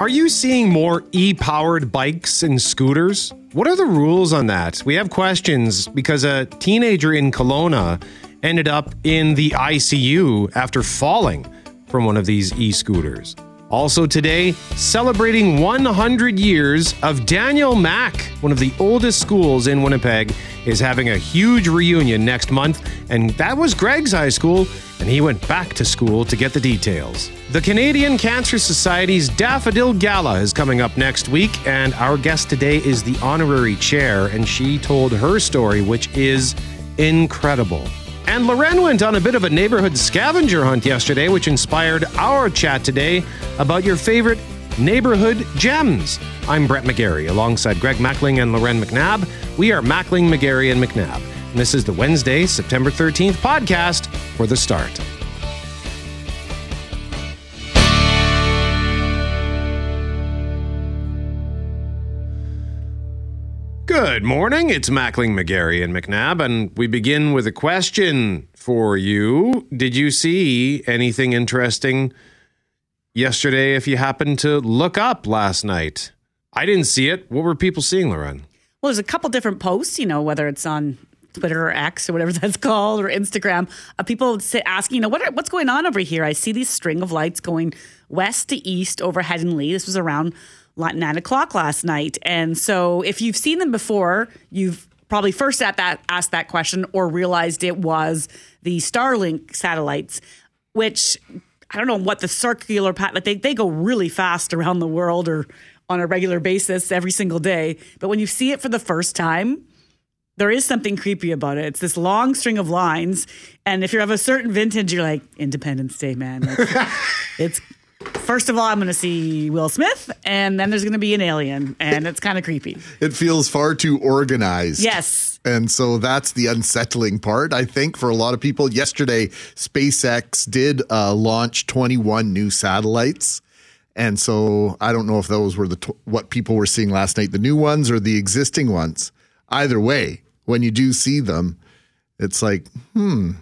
Are you seeing more e powered bikes and scooters? What are the rules on that? We have questions because a teenager in Kelowna ended up in the ICU after falling from one of these e scooters. Also, today, celebrating 100 years of Daniel Mac, one of the oldest schools in Winnipeg, is having a huge reunion next month. And that was Greg's high school, and he went back to school to get the details. The Canadian Cancer Society's Daffodil Gala is coming up next week, and our guest today is the honorary chair, and she told her story, which is incredible. And Loren went on a bit of a neighborhood scavenger hunt yesterday, which inspired our chat today about your favorite neighborhood gems. I'm Brett McGarry, alongside Greg Mackling and Loren McNabb. We are Mackling, McGarry, and McNabb. And this is the Wednesday, September 13th podcast for the start. Good morning. It's Mackling, McGarry, and McNabb, and we begin with a question for you. Did you see anything interesting yesterday if you happened to look up last night? I didn't see it. What were people seeing, Loren? Well, there's a couple different posts, you know, whether it's on Twitter or X or whatever that's called, or Instagram, of people sit asking, you know, what are, what's going on over here? I see these string of lights going west to east over Lee. This was around nine o'clock last night. And so if you've seen them before, you've probably first at that asked that question or realized it was the Starlink satellites, which I don't know what the circular path like they, they go really fast around the world or on a regular basis every single day. But when you see it for the first time, there is something creepy about it. It's this long string of lines, and if you're of a certain vintage, you're like Independence Day, man. Like, it's First of all, I'm going to see Will Smith, and then there's going to be an alien, and it's kind of creepy. It feels far too organized. Yes. And so that's the unsettling part, I think, for a lot of people. Yesterday, SpaceX did uh, launch 21 new satellites. And so I don't know if those were the t- what people were seeing last night, the new ones or the existing ones. Either way, when you do see them, it's like, hmm,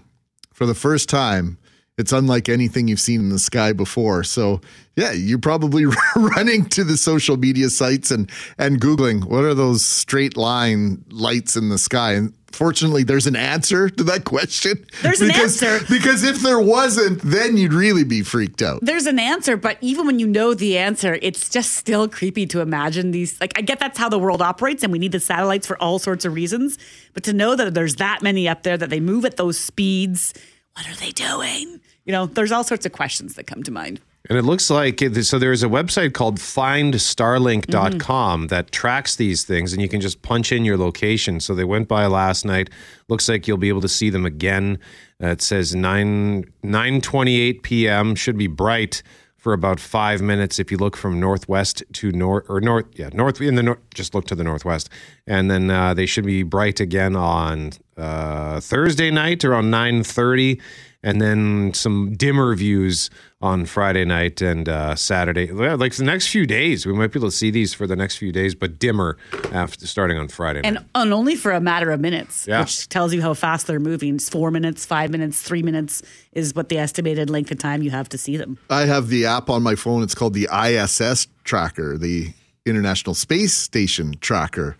for the first time, it's unlike anything you've seen in the sky before. So, yeah, you're probably running to the social media sites and and googling what are those straight line lights in the sky. And fortunately, there's an answer to that question. There's because, an answer because if there wasn't, then you'd really be freaked out. There's an answer, but even when you know the answer, it's just still creepy to imagine these. Like, I get that's how the world operates, and we need the satellites for all sorts of reasons. But to know that there's that many up there that they move at those speeds what are they doing? You know, there's all sorts of questions that come to mind. And it looks like so there's a website called findstarlink.com mm-hmm. that tracks these things and you can just punch in your location. So they went by last night. Looks like you'll be able to see them again. Uh, it says 9 9:28 p.m. should be bright for about 5 minutes if you look from northwest to north or north yeah, north in the north just look to the northwest. And then uh, they should be bright again on uh, Thursday night around 9:30 and then some dimmer views on Friday night and uh, Saturday. Like the next few days, we might be able to see these for the next few days, but dimmer after starting on Friday and, night. and only for a matter of minutes, yeah. which tells you how fast they're moving. It's four minutes, five minutes, three minutes is what the estimated length of time you have to see them. I have the app on my phone. It's called the ISS tracker, the International Space Station tracker.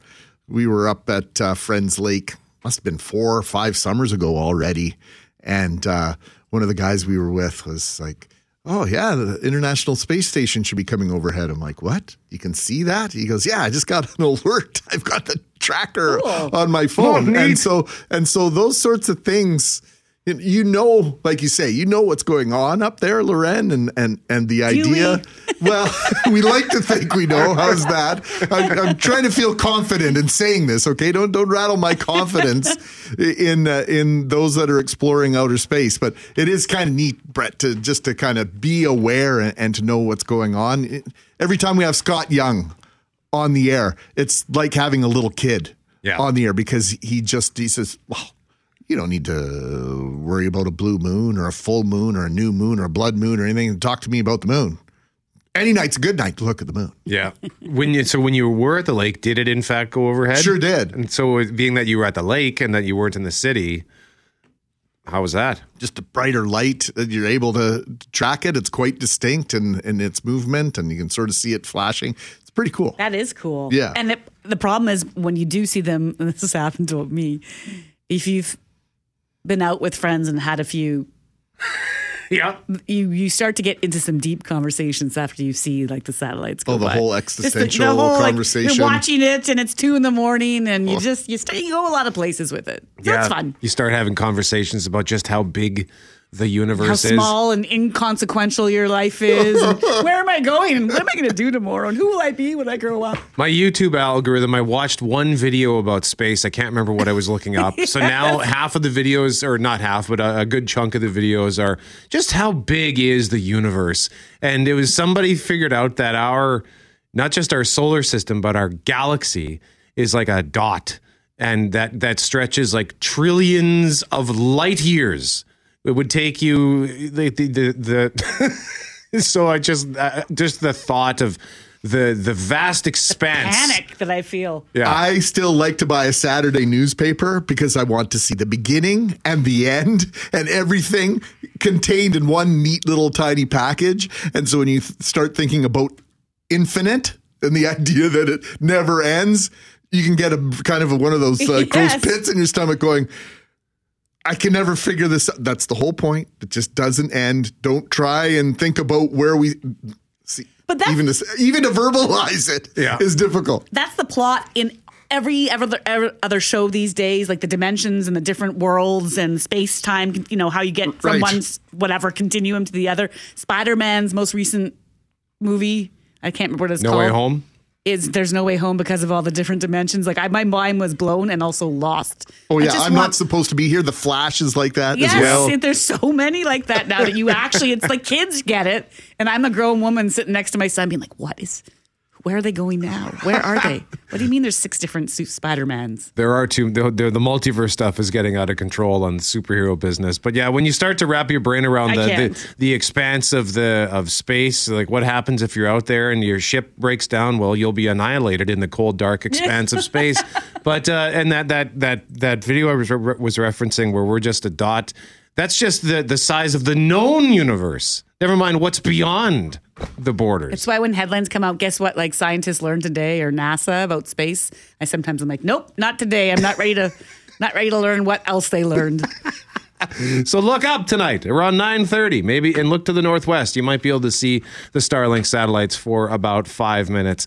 We were up at uh, Friends Lake, must have been four or five summers ago already and uh, one of the guys we were with was like, Oh, yeah, the International Space Station should be coming overhead. I'm like, What? You can see that? He goes, Yeah, I just got an alert. I've got the tracker cool. on my phone. Oh, and so and so those sorts of things you know, like you say, you know what's going on up there, Loren, and and and the idea. We? well, we like to think we know. How's that? I'm, I'm, trying to feel confident in saying this. Okay, don't don't rattle my confidence in uh, in those that are exploring outer space. But it is kind of neat, Brett, to just to kind of be aware and, and to know what's going on. Every time we have Scott Young on the air, it's like having a little kid yeah. on the air because he just he says, "Well." you don't need to worry about a blue moon or a full moon or a new moon or a blood moon or anything. Talk to me about the moon. Any night's a good night to look at the moon. Yeah. When you so when you were at the lake, did it in fact go overhead? Sure did. And so being that you were at the lake and that you weren't in the city, How was that? just a brighter light. that You're able to track it. It's quite distinct in, in its movement, and you can sort of see it flashing. It's pretty cool. That is cool. Yeah. And it, the problem is when you do see them, and this has happened to me, if you've been out with friends and had a few, Yeah. you you start to get into some deep conversations after you see like the satellites go Oh, the by. whole Just the- existential like, conversation. you're watching it and it's two in the morning, and you oh. just you start you go a lot of places with it. yeah That's fun. You start having conversations about just how big the universe How is. small and inconsequential your life is. where am I going? And what am I going to do tomorrow? And who will I be when I grow up? My YouTube algorithm, I watched one video about space. I can't remember what I was looking up. So now half of the videos, or not half, but a, a good chunk of the videos are just how big is the universe. And it was somebody figured out that our, not just our solar system, but our galaxy is like a dot. And that, that stretches like trillions of light years. It would take you the the the, the so I just uh, just the thought of the the vast expanse. Panic that I feel. Yeah. I still like to buy a Saturday newspaper because I want to see the beginning and the end and everything contained in one neat little tiny package. And so when you th- start thinking about infinite and the idea that it never ends, you can get a kind of a, one of those uh, close Yes. pits in your stomach going, I can never figure this out. That's the whole point. It just doesn't end. Don't try and think about where we see. But that's- even to, even to verbalize it Yeah. is difficult. That's the plot in every other, every other show these days, like the dimensions and the different worlds and space time. You know how you get from Right. one whatever continuum to the other. Spider Man's most recent movie. I can't remember what it's no called. No Way home. Is there's no way home because of all the different dimensions. Like I, my mind was blown and also lost. Oh yeah, I'm want- not supposed to be here. The flash is like that Yes, as well. there's so many like that now that you actually, it's like kids get it. And I'm a grown woman sitting next to my son being like, what is, where are they going now? Where are they? What do you mean there's six different su- Spider-Mans? There are two. The, the, the multiverse stuff is getting out of control on the superhero business. But yeah, when you start to wrap your brain around the, the the expanse of the of space, like what happens if you're out there and your ship breaks down? Well, you'll be annihilated in the cold, dark expanse of space. But uh, and that that that that video I was, re- was referencing, where we're just a dot. That's just the the size of the known universe. Never mind what's beyond the borders. That's why when headlines come out, guess what? Like scientists learned today or NASA about space. I sometimes I'm like, nope, not today. I'm not ready to, not ready to learn what else they learned. So look up tonight around 9:30 maybe and look to the northwest. You might be able to see the Starlink satellites for about 5 minutes.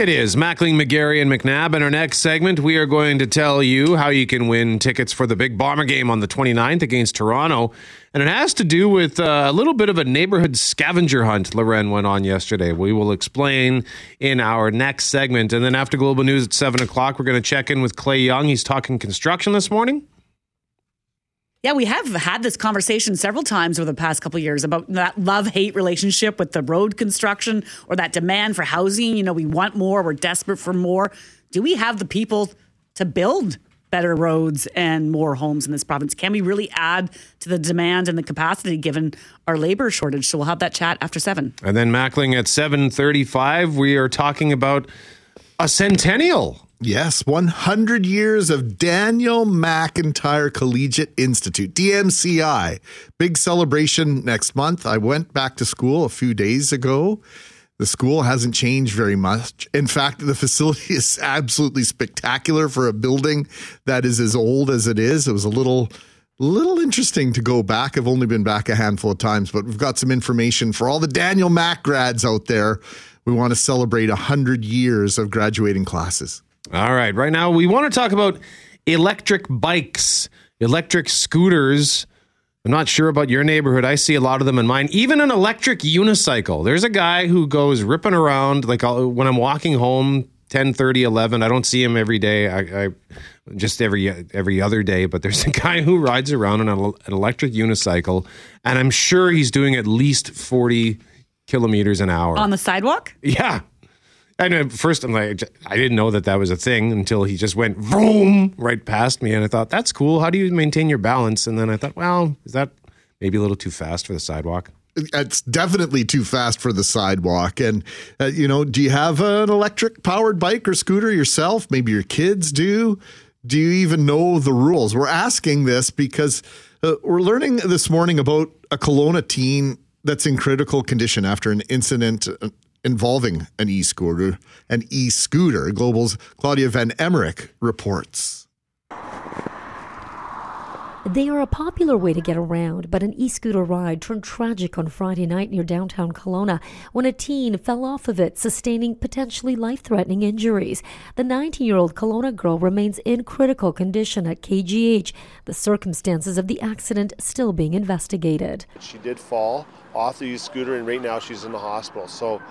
It is Mackling, McGarry, and McNabb. In our next segment, we are going to tell you how you can win tickets for the big Bomber game on the 29th against Toronto. And it has to do with uh, a little bit of a neighborhood scavenger hunt Loren went on yesterday. We will explain in our next segment. And then after Global News at 7 o'clock, we're going to check in with Clay Young. He's talking construction this morning. Yeah, we have had this conversation several times over the past couple years about that love hate relationship with the road construction or that demand for housing. You know, we want more, we're desperate for more. Do we have the people to build better roads and more homes in this province? Can we really add to the demand and the capacity given our labor shortage? So we'll have that chat after seven. And then Mackling at 7:35, we are talking about a centennial. Yes, 100 years of Daniel McIntyre Collegiate Institute, DMCI. Big celebration next month. I went back to school a few days ago. The school hasn't changed very much. In fact, the facility is absolutely spectacular for a building that is as old as it is. It was a little little interesting to go back. I've only been back a handful of times, but we've got some information for all the Daniel Mac grads out there. We want to celebrate 100 years of graduating classes. All right. Right now, we want to talk about electric bikes, electric scooters. I'm not sure about your neighborhood. I see a lot of them in mine. Even an electric unicycle. There's a guy who goes ripping around like I'll, when I'm walking home 10, 30, 11. I don't see him every day. I, I just every every other day. But there's a guy who rides around on a, an electric unicycle, and I'm sure he's doing at least 40 kilometers an hour. On the sidewalk? Yeah. I know. First, I'm like, I didn't know that that was a thing until he just went vroom right past me, and I thought that's cool. How do you maintain your balance? And then I thought, well, is that maybe a little too fast for the sidewalk? it's definitely too fast for the sidewalk. And, uh, you know, do you have an electric powered bike or scooter yourself? Maybe your kids do. Do you even know the rules? We're asking this because uh, we're learning this morning about a Kelowna teen that's in critical condition after an incident uh, involving an e scooter. An e scooter. Global's Klaudia Van Emmerik reports. They are a popular way to get around, but an e scooter ride turned tragic on Friday night near downtown Kelowna when a teen fell off of it, sustaining potentially life threatening injuries. The 19 year old Kelowna girl remains in critical condition at KGH, the circumstances of the accident still being investigated. She did fall off the e scooter, and right now she's in the hospital. So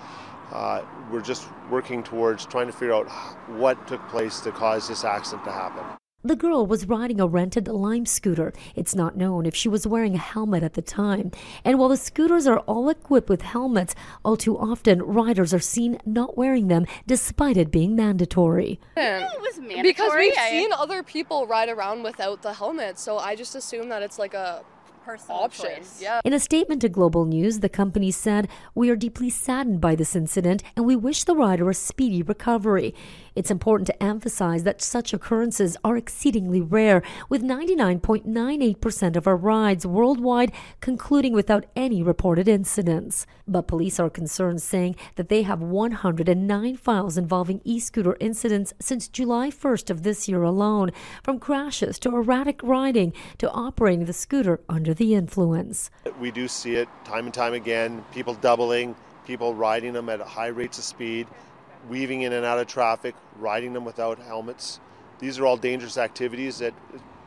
uh, we're just working towards trying to figure out what took place to cause this accident to happen. The girl was riding a rented Lime scooter. It's not known if she was wearing a helmet at the time. And while the scooters are all equipped with helmets, all too often riders are seen not wearing them despite it being mandatory. It was mandatory. Because we've I- seen other people ride around without the helmet, so I just assume that it's like a personal option. Yeah. In a statement to Global News, the company said, We are deeply saddened by this incident and we wish the rider a speedy recovery. It's important to emphasize that such occurrences are exceedingly rare, with 99.98% of our rides worldwide concluding without any reported incidents. But police are concerned, saying that they have 109 files involving e scooter incidents since July 1st of this year alone, from crashes to erratic riding to operating the scooter under the influence. We do see it time and time again people doubling, people riding them at high rates of speed, weaving in and out of traffic, riding them without helmets. These are all dangerous activities that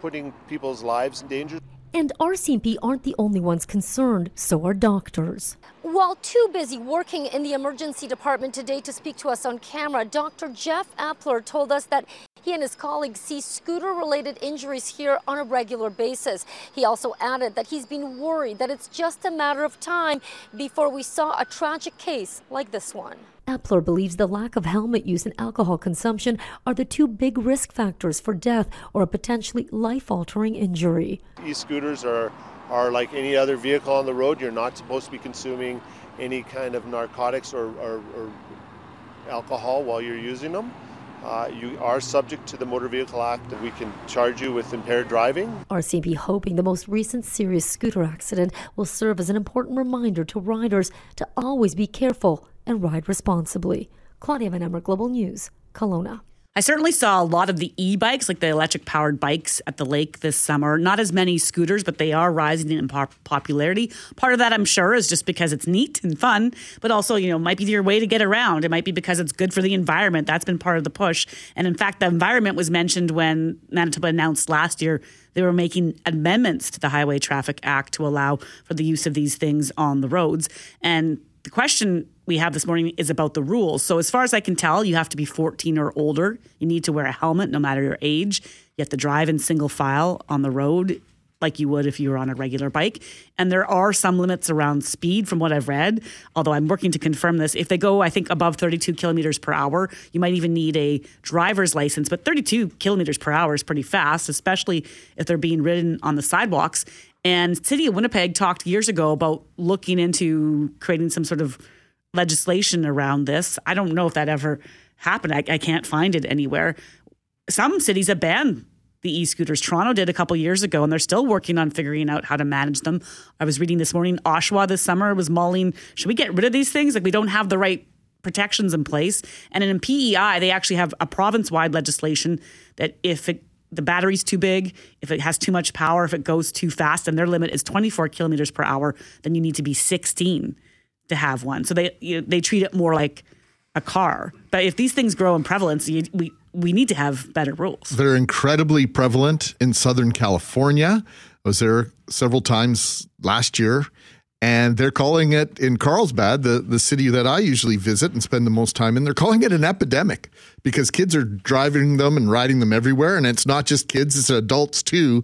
putting people's lives in danger. And RCMP aren't the only ones concerned, so are doctors. While too busy working in the emergency department today to speak to us on camera, Dr. Jeff Eppler told us that he and his colleagues see scooter related injuries here on a regular basis. He also added that he's been worried that it's just a matter of time before we saw a tragic case like this one. Eppler believes the lack of helmet use and alcohol consumption are the two big risk factors for death or a potentially life altering injury. E scooters are, are like any other vehicle on the road. You're not supposed to be consuming any kind of narcotics or, or, or alcohol while you're using them. Uh, you are subject to the Motor Vehicle Act and we can charge you with impaired driving. RCMP hoping the most recent serious scooter accident will serve as an important reminder to riders to always be careful and ride responsibly. Klaudia Van Emmer, Global News, Kelowna. I certainly saw a lot of the e-bikes, like the electric powered bikes at the lake this summer. Not as many scooters, but they are rising in pop- popularity. Part of that, I'm sure, is just because it's neat and fun, but also, you know, might be your way to get around. It might be because it's good for the environment. That's been part of the push. And in fact, the environment was mentioned when Manitoba announced last year they were making amendments to the Highway Traffic Act to allow for the use of these things on the roads. And the question we have this morning is about the rules. So, as far as I can tell, you have to be 14 or older. You need to wear a helmet no matter your age. You have to drive in single file on the road like you would if you were on a regular bike. And there are some limits around speed from what I've read, although I'm working to confirm this. If they go, I think, above 32 kilometers per hour, you might even need a driver's license. But 32 kilometers per hour is pretty fast, especially if they're being ridden on the sidewalks. And City of Winnipeg talked years ago about looking into creating some sort of legislation around this. I don't know if that ever happened. I, I can't find it anywhere. Some cities have banned the e-scooters. Toronto did a couple years ago, and they're still working on figuring out how to manage them. I was reading this morning, Oshawa this summer was mulling, should we get rid of these things? Like we don't have the right protections in place. And in PEI, they actually have a province-wide legislation that if it the battery's too big, if it has too much power, if it goes too fast, and their limit is 24 kilometers per hour, then you need to be 16 to have one. So they you, they treat it more like a car. But if these things grow in prevalence, you, we we need to have better rules. They're incredibly prevalent in Southern California. I was there several times last year, and they're calling it in Carlsbad, the, the city that I usually visit and spend the most time in, they're calling it an epidemic because kids are driving them and riding them everywhere. And it's not just kids, it's adults too,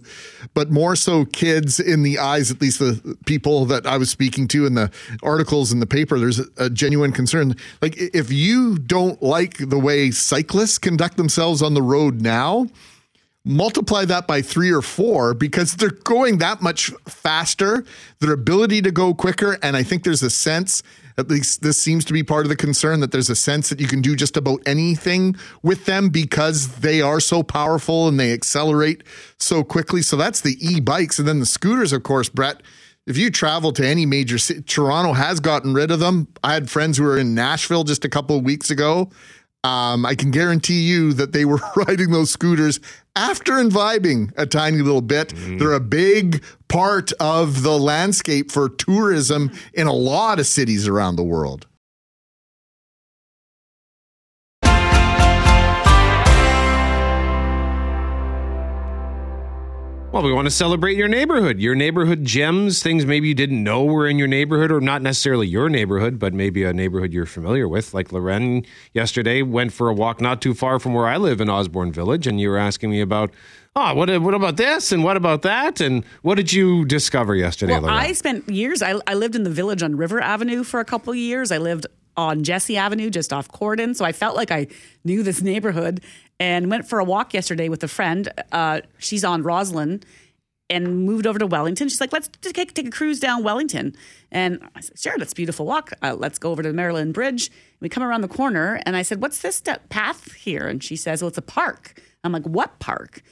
but more so kids in the eyes, at least the people that I was speaking to in the articles in the paper. There's a, a genuine concern. Like, if you don't like the way cyclists conduct themselves on the road now, multiply that by three or four because they're going that much faster, their ability to go quicker. And I think there's a sense, at least this seems to be part of the concern, that there's a sense that you can do just about anything with them because they are so powerful and they accelerate so quickly. So that's the e bikes. And then the scooters, of course, Brett. If you travel to any major city, Toronto has gotten rid of them. I had friends who were in Nashville just a couple of weeks ago. Um, I can guarantee you that they were riding those scooters after and vibing a tiny little bit. They're a big part of the landscape for tourism in a lot of cities around the world. Well, we want to celebrate your neighborhood, your neighborhood gems, things maybe you didn't know were in your neighborhood, or not necessarily your neighborhood, but maybe a neighborhood you're familiar with. Like Loren yesterday went for a walk not too far from where I live in Osborne Village, and you were asking me about, oh, what, what about this and what about that? And what did you discover yesterday, Well, Loren? I spent years. I, I lived in the village on River Avenue for a couple of years. I lived on Jessie Avenue, just off Corydon. So I felt like I knew this neighborhood and went for a walk yesterday with a friend. Uh, she's on Roslyn and moved over to Wellington. She's like, let's just take, take a cruise down Wellington. And I said, sure, that's a beautiful walk. Uh, let's go over to the Maryland Bridge. We come around the corner and I said, what's this path here? And she says, well, it's a park. I'm like, what park?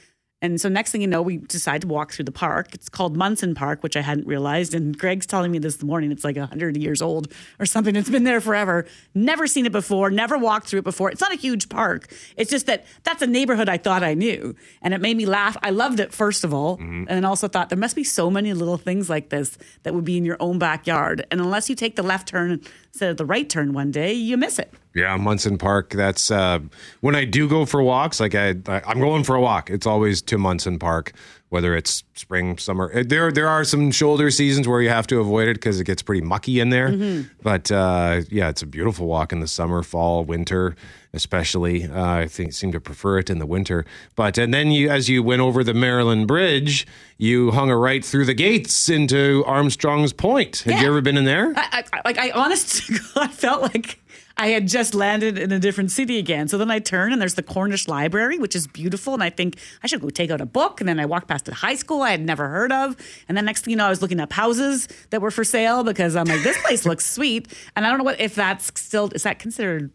And so next thing you know, we decide to walk through the park. It's called Munson Park, which I hadn't realized. And Greg's telling me this morning it's like 100 years old or something. It's been there forever. Never seen it before, never walked through it before. It's not a huge park. It's just that that's a neighborhood I thought I knew. And it made me laugh. I loved it, first of all. Mm-hmm. And also thought there must be so many little things like this that would be in your own backyard. And unless you take the left turn instead of the right turn one day, you miss it. Yeah, Munson Park. That's uh, when I do go for walks. Like I, I, I'm going for a walk. It's always to Munson Park, whether it's spring, summer. Uh, There, there are some shoulder seasons where you have to avoid it because it gets pretty mucky in there. But uh, yeah, it's a beautiful walk in the summer, fall, winter, especially. Uh, I think seem to prefer it in the winter. But and then you, as you went over the Maryland Bridge, you hung a right through the gates into Armstrong's Point. Had you ever been in there? I, I, like I honest God, felt like I had just landed in a different city again. So then I turn and there's the Cornish Library, which is beautiful. And I think I should go take out a book. And then I walked past a high school I had never heard of. And then next thing you know, I was looking up houses that were for sale because I'm like, this place looks sweet. And I don't know what if that's still is that considered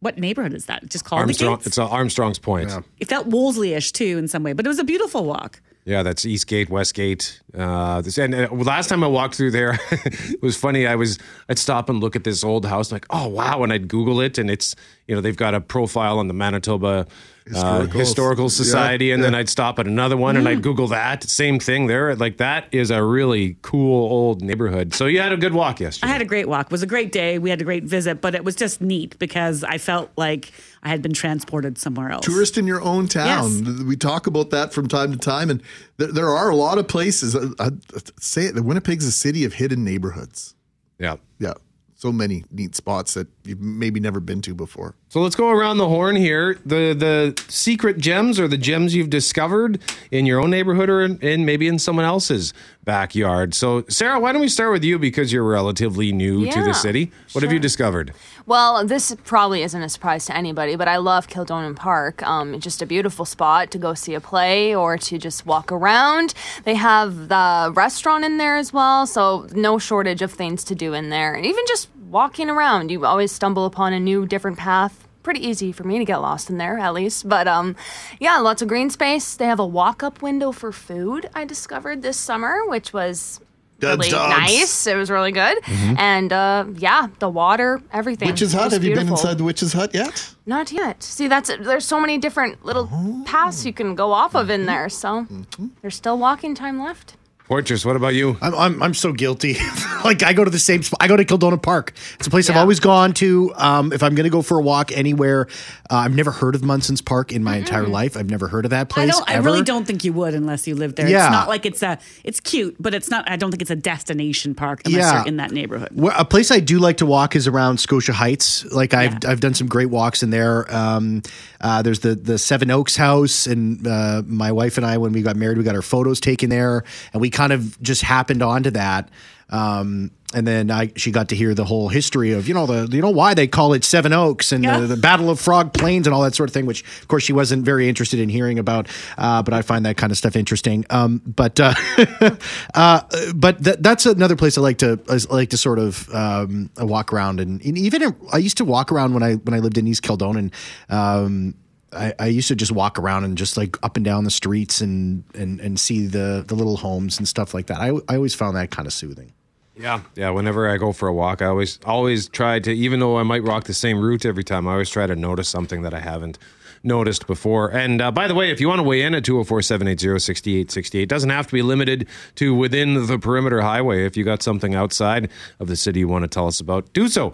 what neighborhood is that? Just called Armstrong. the Gates? It's uh, Armstrong's Point. It felt Wolseley-ish too in some way, but it was a beautiful walk. Yeah, that's Eastgate, Westgate. Uh, this, and uh, last time I walked through there, it was funny. I was I'd stop and look at this old house, like, oh wow, and I'd Google it, and it's you know they've got a profile on the Manitoba uh, Historical- Historical Society, yeah, and then. I'd stop at another one, and I'd mm. Google that same thing there. Like that is a really cool old neighborhood. So you had a good walk yesterday. I had a great walk. It was a great day. We had a great visit, but it was just neat because I felt like I had been transported somewhere else. tourist in your own town. yes. We talk about that from time to time, and there, there are a lot of places. I, I say it. Winnipeg's a city of hidden neighborhoods. yeah. Yeah, so many neat spots that you've maybe never been to before. So let's go around the horn here. The the secret gems or the gems you've discovered in your own neighborhood or in, in maybe in someone else's backyard. So Sarah, why don't we start with you because you're relatively new to the city. What have you discovered? Well, this probably isn't a surprise to anybody, but I love Kildonan Park. Um, just a beautiful spot to go see a play or to just walk around. They have the restaurant in there as well, so no shortage of things to do in there. And even just walking around, you always stumble upon a new, different path. Pretty easy for me to get lost in there, at least. But um, yeah, lots of green space. They have a walk-up window for food. I discovered this summer, which was Good really dogs. nice. It was really good. Mm-hmm. And uh, yeah, the water, everything. Witch's Hut. Have you been inside the Witch's Hut yet? Not yet. See, that's there's so many different little oh. paths you can go off of in mm-hmm. there. So mm-hmm. there's still walking time left. Fortress, what about you? I'm, I'm, I'm so guilty. like I go to the same spot. I go to Kildonan Park. It's a place I've always gone to. Um, if I'm going to go for a walk anywhere, uh, I've never heard of Munson's Park in my entire life. I've never heard of that I place. don't. I really don't think you would unless you lived there. Yeah. It's not like it's a. It's cute, but it's not. I don't think it's a destination park unless Yeah. you're in that neighborhood. Where- a place I do like to walk is around Scotia Heights. Like I've I've done some great walks in there. Um, uh, there's the the Seven Oaks house, and uh, my wife and I, when we got married, we got our photos taken there, and we kind of just happened onto that. Um, and then I, she got to hear the whole history of you know the you know why they call it Seven Oaks and Yeah. the, the Battle of Frog Plains and all that sort of thing, which of course she wasn't very interested in hearing about. Uh, but I find that kind of stuff interesting. Um, but uh, uh, but th- that's another place I like to I like to sort of um, walk around and, and even in, I used to walk around when I when I lived in East Kildonan. Um, I, I used to just walk around and just like up and down the streets and and and see the the little homes and stuff like that. I I always found that kind of soothing. Yeah, yeah. Whenever I go for a walk, I always always try to, even though I might walk the same route every time, I always try to notice something that I haven't noticed before. And uh, by the way, if you want to weigh in at 204-780-6868, doesn't have to be limited to within the perimeter highway. If you got something outside of the city you want to tell us about, do so.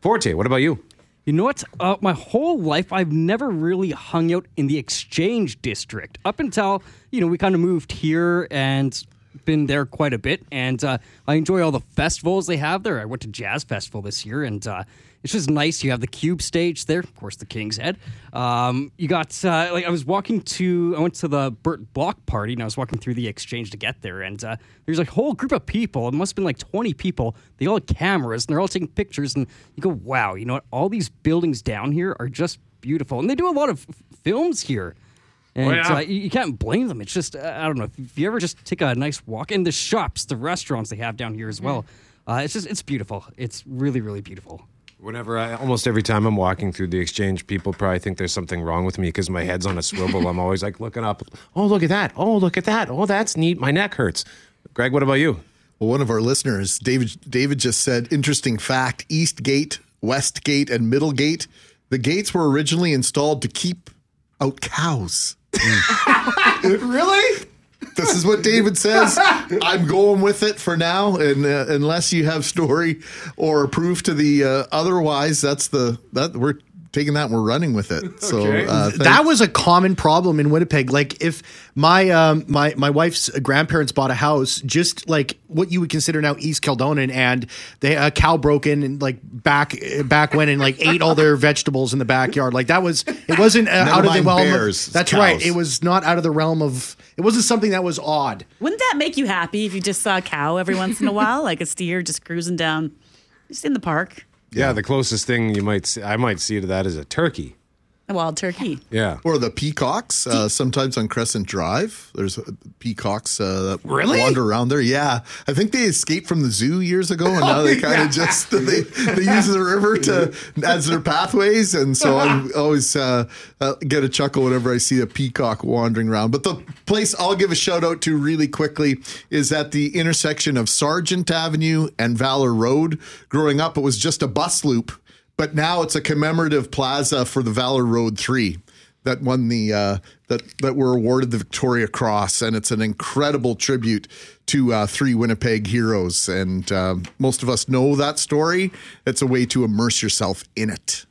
Forte, what about you? You know what? Uh, my whole life, I've never really hung out in the Exchange District up until you know we kind of moved here and been there quite a bit. And uh, I enjoy all the festivals they have there. I went to Jazz Festival this year, and uh, it's just nice. You have the Cube stage there, of course, the King's Head. Um, you got uh, like I was walking to, I went to the Bert Block party, and I was walking through the Exchange to get there, and uh, there's a whole group of people. It must have been like 20 people. They all had cameras, and they're all taking pictures. And you go, wow, you know what? All these buildings down here are just beautiful, and they do a lot of f- films here. And Oh, yeah. uh, you, you can't blame them. It's just, uh, I don't know. If, if you ever just take a nice walk in the shops, the restaurants they have down here as well, uh, it's just, it's beautiful. It's really, really beautiful. Whenever I, almost every time I'm walking through the exchange, people probably think there's something wrong with me because my head's on a swivel. I'm always like looking up. Oh, look at that. Oh, look at that. Oh, that's neat. My neck hurts. Greg, what about you? Well, one of our listeners, David, David just said, interesting fact: East Gate, West Gate, and Middle Gate. The gates were originally installed to keep out cows. really? This is what David says. I'm going with it for now, and uh, unless you have story or proof to the uh, otherwise, that's the that we're taking that and we're running with it. So Okay. uh, that was a common problem in Winnipeg. Like if my um my my wife's grandparents bought a house, just like what you would consider now East Kildonan, and they a cow broke in and like back back when and like ate all their vegetables in the backyard. Like that was it wasn't uh, out of the mind realm. bears, of, that's cows. right. It was not out of the realm of. It wasn't something that was odd. Wouldn't that make you happy if you just saw a cow every once in a while, like a steer just cruising down, just in the park, Yeah, the closest thing you might see, I might see to that is a turkey. A wild turkey? Yeah. Or the peacocks. Uh, sometimes on Crescent Drive, there's uh, peacocks uh, that Really? wander around there. Yeah, I think they escaped from the zoo years ago, and now they kind of just they they use the river to as their pathways, and so I always uh, uh, get a chuckle whenever I see a peacock wandering around. But the place I'll give a shout out to really quickly is at the intersection of Sargent Avenue and Valor Road. Growing up, it was just a bus loop. But now it's a commemorative plaza for the Valor Road 3 that won the uh, that that were awarded the Victoria Cross, and it's an incredible tribute to uh, three Winnipeg heroes. And um, most of us know that story. It's a way to immerse yourself in it.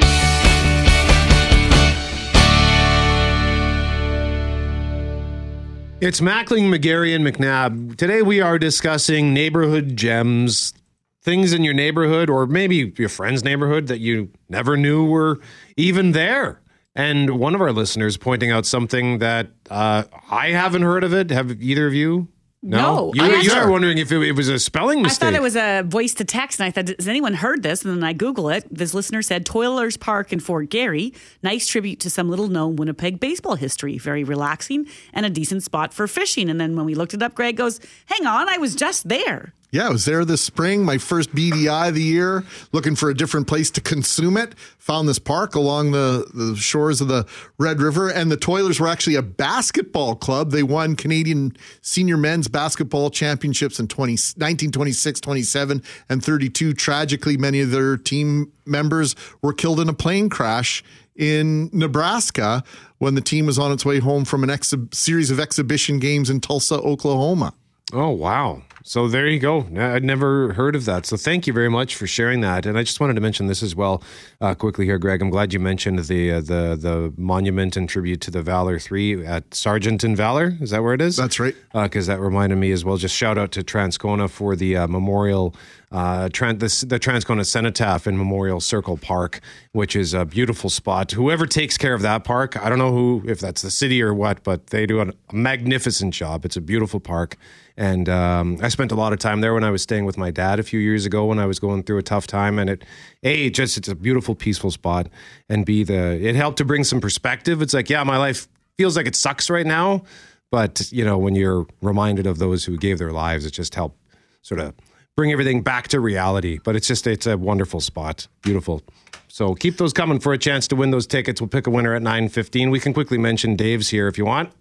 It's Mackling, McGarry, and McNabb. Today we are discussing neighborhood gems, things in your neighborhood or maybe your friend's neighborhood that you never knew were even there. And one of our listeners pointing out something that uh, I haven't heard of it. Have either of you? No, you, I you are wondering if it, it was a spelling mistake. I thought it was a voice to text, and I thought, has anyone heard this? And then I Google it. This listener said Toilers Park in Fort Garry, nice tribute to some little known Winnipeg baseball history, very relaxing and a decent spot for fishing. And then when we looked it up, Greg goes, "Hang on, I was just there." Yeah, I was there this spring, my first BDI of the year, looking for a different place to consume it. Found this park along the, the shores of the Red River, and the Toilers were actually a basketball club. They won Canadian senior men's basketball championships in 20, 1926, 27, and 32. Tragically, many of their team members were killed in a plane crash in Nebraska when the team was on its way home from an exhi- series of exhibition games in Tulsa, Oklahoma. Oh wow! So there you go. I'd never heard of that. So thank you very much for sharing that. And I just wanted to mention this as well, uh, quickly here, Greg. I'm glad you mentioned the uh, the the monument and tribute to the Valor Three at Sargent and Valor. Is that where it is? That's right. Because that reminded me as well. Just shout out to Transcona for the uh, memorial. Uh, Tran- the, the Transcona Cenotaph in Memorial Circle Park, which is a beautiful spot. Whoever takes care of that park, I don't know who, if that's the city or what, but they do a magnificent job. It's a beautiful park, And um, I spent a lot of time there when I was staying with my dad a few years ago when I was going through a tough time. And it, a, just it's a beautiful, peaceful spot, and b, the it helped to bring some perspective. It's like, yeah, my life feels like it sucks right now, but you know, when you're reminded of those who gave their lives, it just helped sort of bring everything back to reality. But it's just it's a wonderful spot, beautiful. So keep those coming for a chance to win those tickets. We'll pick a winner at nine fifteen. We can quickly mention Dave's here if you want.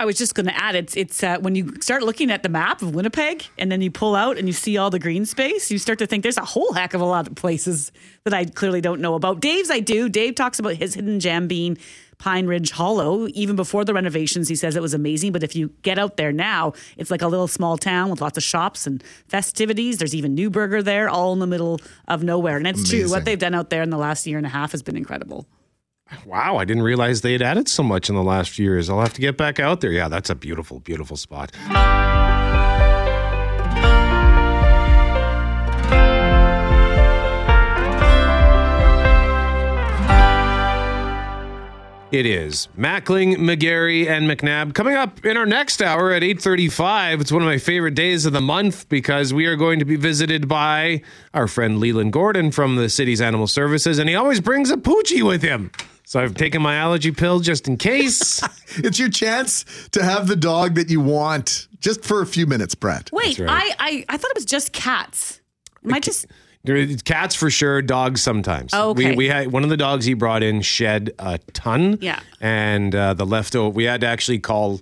I was just going to add it's it's uh, when you start looking at the map of Winnipeg and then you pull out and you see all the green space, you start to think there's a whole heck of a lot of places that I clearly don't know about. Dave's I do. Dave talks about his hidden gem being Pine Ridge Hollow. Even before the renovations, he says it was amazing. But if you get out there now, it's like a little small town with lots of shops and festivities. There's even Nuburger there, all in the middle of nowhere. And it's true. What they've done out there in the last year and a half has been incredible. Wow, I didn't realize they had added so much in the last few years. I'll have to get back out there. Yeah, that's a beautiful, beautiful spot. It is Mackling, McGarry, and McNabb coming up in our next hour at 8:35. It's one of my favorite days of the month because we are going to be visited by our friend Leland Gordon from the city's animal services, and he always brings a poochie with him. So I've taken my allergy pill just in case. It's your chance to have the dog that you want just for a few minutes, Brett. Wait, right. I, I I thought it was just cats. Am I just Cats for sure, dogs sometimes. Oh, okay. We, we had one of the dogs he brought in shed a ton. Yeah. And uh, the leftover, we had to actually call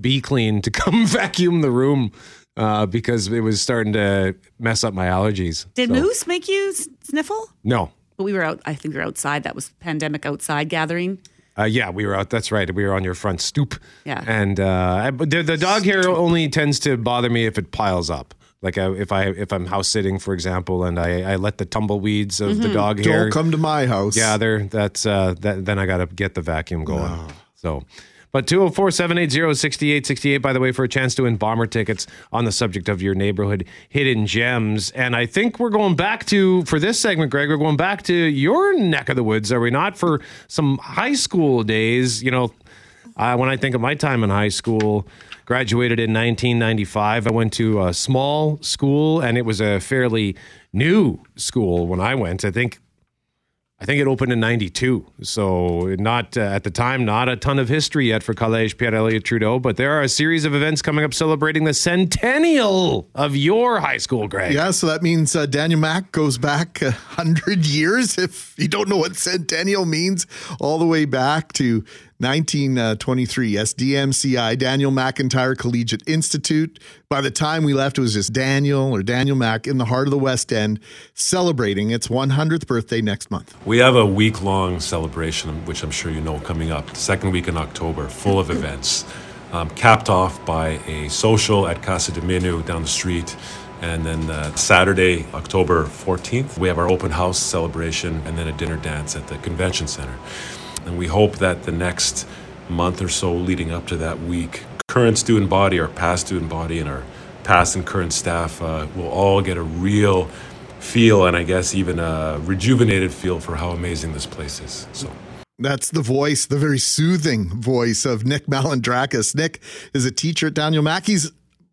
Be Clean to come vacuum the room uh, because it was starting to mess up my allergies. did So- Moose make you sniffle? No. But we were out. I think we were outside. That was pandemic outside gathering. Uh, yeah, we were out. That's right. We were on your front stoop. Yeah. And uh, the, the dog hair only tends to bother me if it piles up. Like I, if I if I'm house sitting, for example, and I, I let the tumbleweeds of Mm-hmm. the dog hair Don't come to my house. gather, that's uh, that, then I got to get the vacuum going. So, but 204 780 6868, by the way, for a chance to win bomber tickets on the subject of your neighborhood hidden gems. And I think we're going back to, for this segment, Greg, we're going back to your neck of the woods, are we not? For some high school days, you know, uh, when I think of my time in high school, graduated in 1995. I went to a small school, and it was a fairly new school when I went. I think I think it opened in 92. So, not uh, at the time, not a ton of history yet for Collège Pierre Elliott Trudeau, but there are a series of events coming up celebrating the centennial of your high school, Greg. Yeah, so that means uh, Daniel Mac goes back a hundred years. If you don't know what centennial means, all the way back to 1923. Yes, DMCI, Daniel McIntyre Collegiate Institute. By the time we left, it was just Daniel or Daniel Mac in the heart of the West End, celebrating its 100th birthday next month. We have a week long celebration, which I'm sure you know, coming up, second week in October, full of events, um, capped off by a social at Casa de Menu down the street. And then uh, Saturday, October 14th, we have our open house celebration and then a dinner dance at the convention center. And we hope that the next month or so leading up to that week, current student body, our past student body, and our past and current staff uh, will all get a real feel and I guess even a rejuvenated feel for how amazing this place is. So. That's the voice, the very soothing voice of Nick Malandrakis. Nick is a teacher at Daniel Mackey's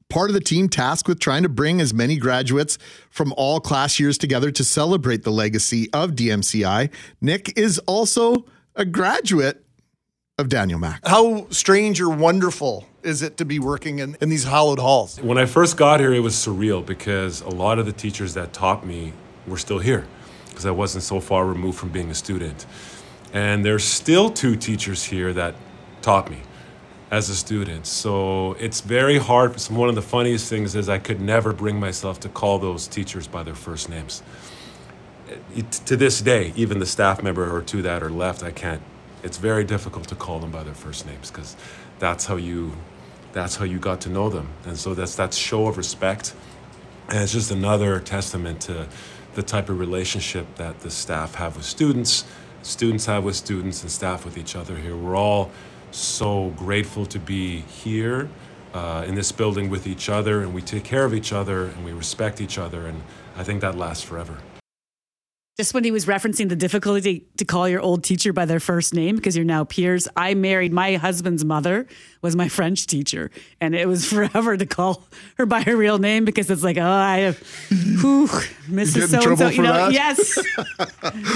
part of the team tasked with trying to bring as many graduates from all class years together to celebrate the legacy of DMCI. Nick is also a graduate of Daniel Mac. How strange or wonderful is it to be working in, in these hallowed halls? When I first got here, it was surreal because a lot of the teachers that taught me were still here because I wasn't so far removed from being a student. And there's still two teachers here that taught me as a student. So it's very hard. One of the funniest things is I could never bring myself to call those teachers by their first names. To this day, even the staff member or two that are left, I can't. It's very difficult to call them by their first names because that's how you that's how you got to know them. And so that's that show of respect. And it's just another testament to the type of relationship that the staff have with students, students have with students, and staff with each other here. We're all so grateful to be here uh, in this building with each other, and we take care of each other and we respect each other. And I think that lasts forever. Just when he was referencing the difficulty to call your old teacher by their first name because you're now peers. I married my husband's mother was my French teacher, and it was forever to call her by her real name because it's like, oh, I have, whew, Mrs. So and so. You know, that? yes.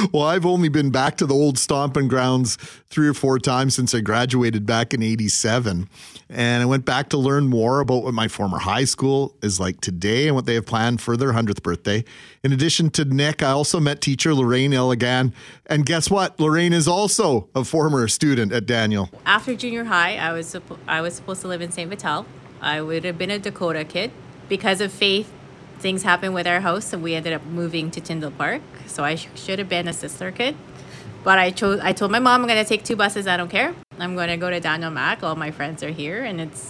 well, I've only been back to the old stomping grounds three or four times since I graduated back in 87. And I went back to learn more about what my former high school is like today and what they have planned for their 100th birthday. In addition to Nick, I also met teacher Lorraine Illigan. And guess what? Lorraine is also a former student at Daniel. After junior high, I was I was supposed to live in St. Vital. I would have been a Dakota kid. Because of faith, things happened with our house, and we ended up moving to Tyndall Park. So I sh- should have been a Sisler kid. But I chose. I told my mom I'm going to take two buses. I don't care. I'm going to go to Daniel Mac. All my friends are here, and it's.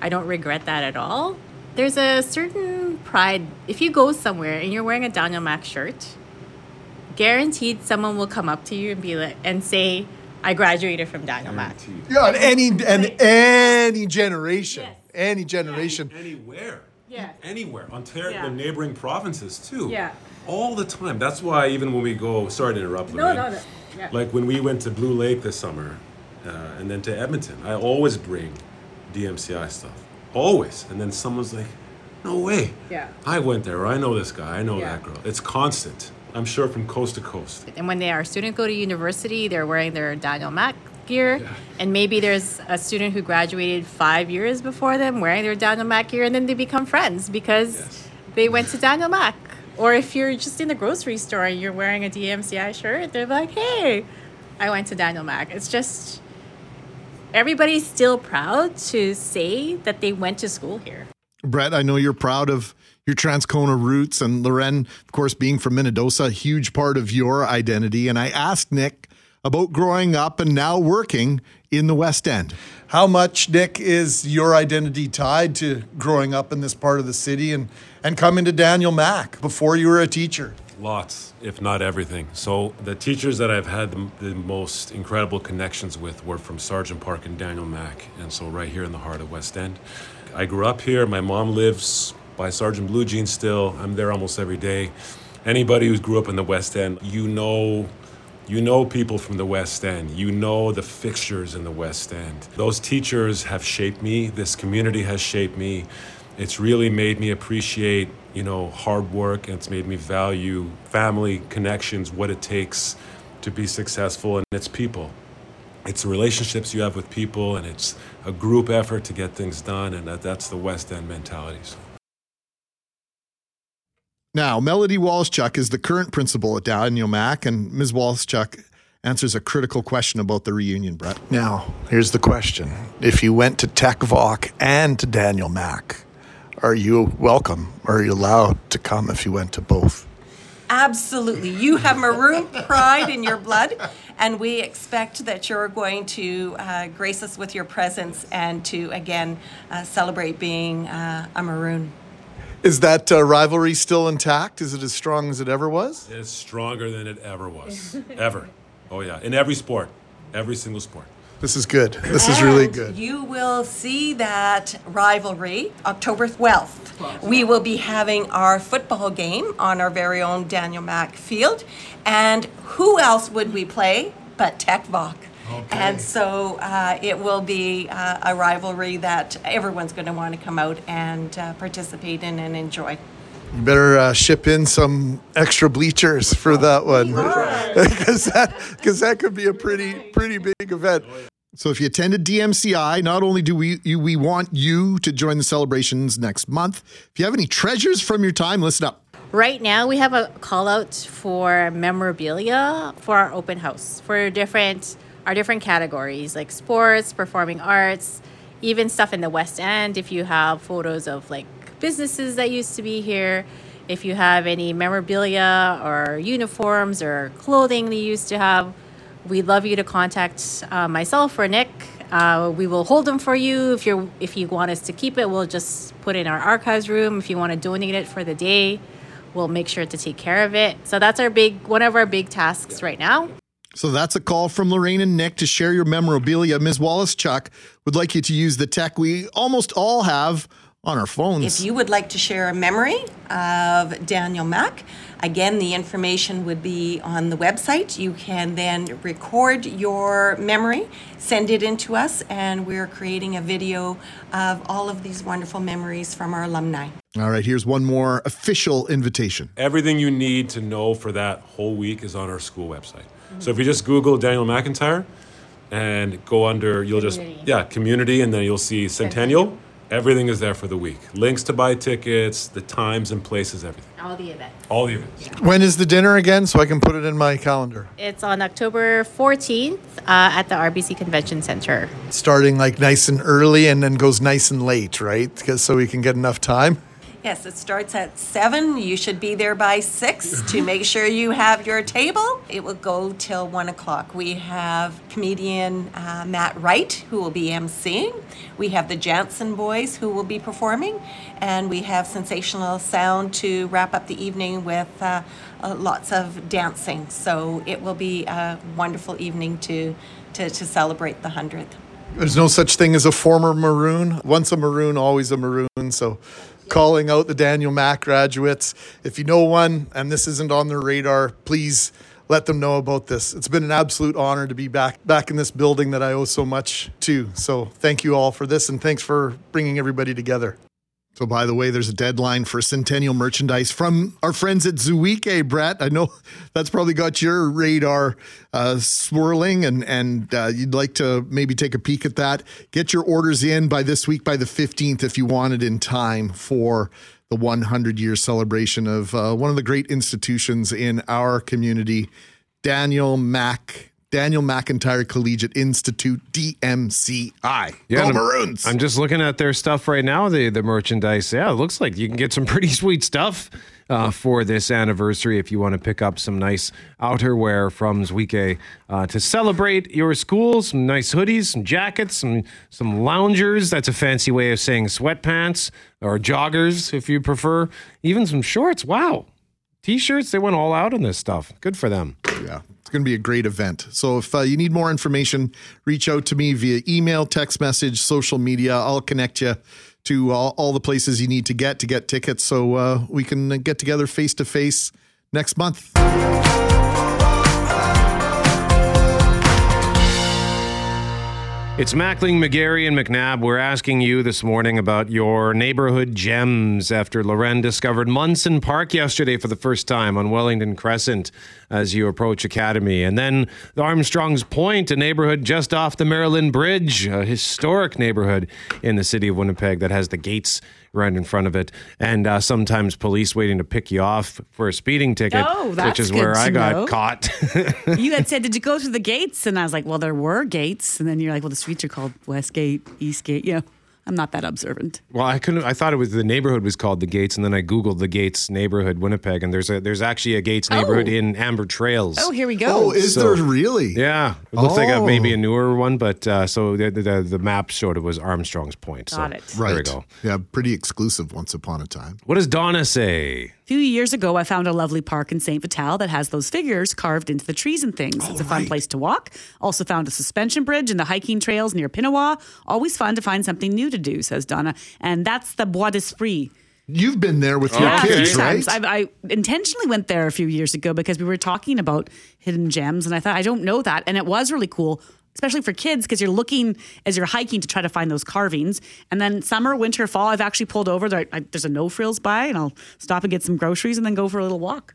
I don't regret that at all. There's a certain pride if you go somewhere and you're wearing a Daniel Mac shirt. Guaranteed, someone will come up to you and be like and say, "I graduated from Daniel Mac." Yeah, and any and any generation, any generation. Anywhere. Yeah. Anywhere. Ontario, Yeah. the neighboring provinces too. Yeah. All the time. That's why even when we go, sorry to interrupt. No, no, no. Yeah. Like when we went to Blue Lake this summer, uh, and then to Edmonton, I always bring DMCI stuff. Always. And then someone's like, "No way." Yeah. I went there. I know this guy. I know Yeah. that girl. It's constant. I'm sure from coast to coast. And when they are student go to university, they're wearing their Daniel Mac gear. yeah. And maybe there's a student who graduated five years before them wearing their Daniel Mac gear, and then they become friends because they went to Daniel Mac. Or if you're just in the grocery store and you're wearing a DMCI shirt, they're like, hey, I went to Daniel Mac. It's just everybody's still proud to say that they went to school here. Brett, I know you're proud of your Transcona roots, and Loren, of course, being from Minnedosa, a huge part of your identity. And I asked Nick about growing up and now working in the West End. How much, Nick, is your identity tied to growing up in this part of the city and, and coming to Daniel Mac before you were a teacher? Lots, if not everything. So the teachers that I've had the, the most incredible connections with were from Sargent Park and Daniel Mac, and so right here in the heart of West End. I grew up here. My mom lives by Sergeant Blue Jean still. I'm there almost every day. Anybody who grew up in the West End, you know you know people from the West End. You know the fixtures in the West End. Those teachers have shaped me. This community has shaped me. It's really made me appreciate, you know, hard work and it's made me value family connections, what it takes to be successful and it's people. It's the relationships you have with people and it's a group effort to get things done and that, that's the West End mentality. So. Now, Melody Wallacechuck is the current principal at Daniel Mac, and Ms. Wallacechuck answers a critical question about the reunion, Brett. Now, here's the question. If you went to Tec Voc and to Daniel Mac, are you welcome? Are you allowed to come if you went to both? Absolutely. You have maroon pride in your blood, and we expect that you're going to uh, grace us with your presence and to, again, uh, celebrate being uh, a maroon. Is that uh, rivalry still intact? Is it as strong as it ever was? It's stronger than it ever was. ever. Oh, yeah. In every sport, every single sport. This is good. This is really good. You will see that rivalry October 12th. We will be having our football game on our very own Daniel Mac Field. And who else would we play but Tec Voc? And so uh, it will be uh, a rivalry that everyone's going to want to come out and uh, participate in and enjoy. You better uh, ship in some extra bleachers for that one, because that because that could be a pretty pretty big event. So if you attended DMCI, not only do we you, we want you to join the celebrations next month, if you have any treasures from your time, listen up. Right now, we have a call out for memorabilia for our open house for different our different categories like sports, performing arts, even stuff in the West End. If you have photos of like businesses that used to be here, if you have any memorabilia or uniforms or clothing they used to have, we'd love you to contact uh, myself or Nick. Uh, we will hold them for you. If you if you want us to keep it, we'll just put it in our archives room. If you want to donate it for the day, we'll make sure to take care of it. So that's our big one of our big tasks right now. So that's a call from Lorraine and Nick to share your memorabilia. Ms. Wallace Chuck would like you to use the tech we almost all have on our phones. If you would like to share a memory of Daniel Mac, again, the information would be on the website. You can then record your memory, send it in to us, and we're creating a video of all of these wonderful memories from our alumni. All right, here's one more official invitation. Everything you need to know for that whole week is on our school website. So if you just Google Daniel McIntyre and go under, you'll just, yeah, community, and then you'll see Centennial. Everything is there for the week. Links to buy tickets, the times and places, everything. All the events. All the events. When is the dinner again so I can put it in my calendar? It's on October 14th uh, at the RBC Convention Center. Starting like nice and early and then goes nice and late, right? 'Cause- so we can get enough time. Yes, it starts at seven. You should be there by six to make sure you have your table. It will go till one o'clock. We have comedian uh, Matt Wright who will be emceeing. We have the Jansen Boys who will be performing, and we have sensational sound to wrap up the evening with uh, uh, lots of dancing. So it will be a wonderful evening to to, to celebrate the hundredth. There's no such thing as a former maroon. Once a maroon, always a maroon. So, calling out the Daniel Mac graduates. If you know one and this isn't on their radar, please let them know about this. It's been an absolute honor to be back back in this building that I owe so much to. So, thank you all for this and thanks for bringing everybody together. So, by the way, there's a deadline for Centennial merchandise from our friends at Zuike, Brett. I know that's probably got your radar uh, swirling, and and uh, you'd like to maybe take a peek at that. Get your orders in by this week, by the 15th, if you want it in time for the 100 year celebration of uh, one of the great institutions in our community, Daniel Mac. Daniel McIntyre Collegiate Institute, DMCI. Yeah, Go Maroons! I'm just looking at their stuff right now. The the merchandise. Yeah, it looks like you can get some pretty sweet stuff uh, for this anniversary if you want to pick up some nice outerwear from Zwike uh, to celebrate your school. Some nice hoodies, some jackets, some some loungers. That's a fancy way of saying sweatpants or joggers if you prefer. Even some shorts. Wow. T-shirts, they went all out on this stuff. Good for them. Yeah, it's going to be a great event. So if uh, you need more information, reach out to me via email, text message, social media. I'll connect you to all, all the places you need to get to get tickets so uh, we can get together face to face next month. It's Mackling, McGarry, and McNabb. We're asking you this morning about your neighborhood gems after Loren discovered Munson Park yesterday for the first time on Wellington Crescent as you approach Academy. And then the Armstrong's Point, a neighborhood just off the Maryland Bridge, a historic neighborhood in the city of Winnipeg that has the gates right in front of it. And uh, sometimes police waiting to pick you off for a speeding ticket, Oh, which is where I got know. caught. you had said, "Did you go through the gates?" And I was like, "Well, there were gates." And then you're like, "Well, the streets are called West Gate, East Gate." Yeah, I'm not that observant. Well, I couldn't. I thought it was the neighborhood was called the Gates, and then I googled the Gates neighborhood, Winnipeg, and there's a there's actually a Gates neighborhood Oh. in Amber Trails. Oh, here we go. Oh, is So- there really? Yeah, it looks like a, Oh. maybe a newer one, but uh, so the, the the map showed it was Armstrong's Point. Got so it. There we Right. go. Yeah, pretty exclusive once upon a time. What does Donna say? A few years ago, I found a lovely park in St. Vital that has those figures carved into the trees and things. Oh, it's a fun place to walk. Also found a suspension bridge and the hiking trails near Pinawa. Always fun to find something new to do, says Donna. And that's the Bois d'Esprit. You've been there with your yeah, kids, right? I, I intentionally went there a few years ago because we were talking about hidden gems, and I thought I don't know that, and it was really cool, especially for kids because you're looking as you're hiking to try to find those carvings. And then summer, winter, fall, I've actually pulled over. There, I, there's a no frills by, and I'll stop and get some groceries, and then go for a little walk.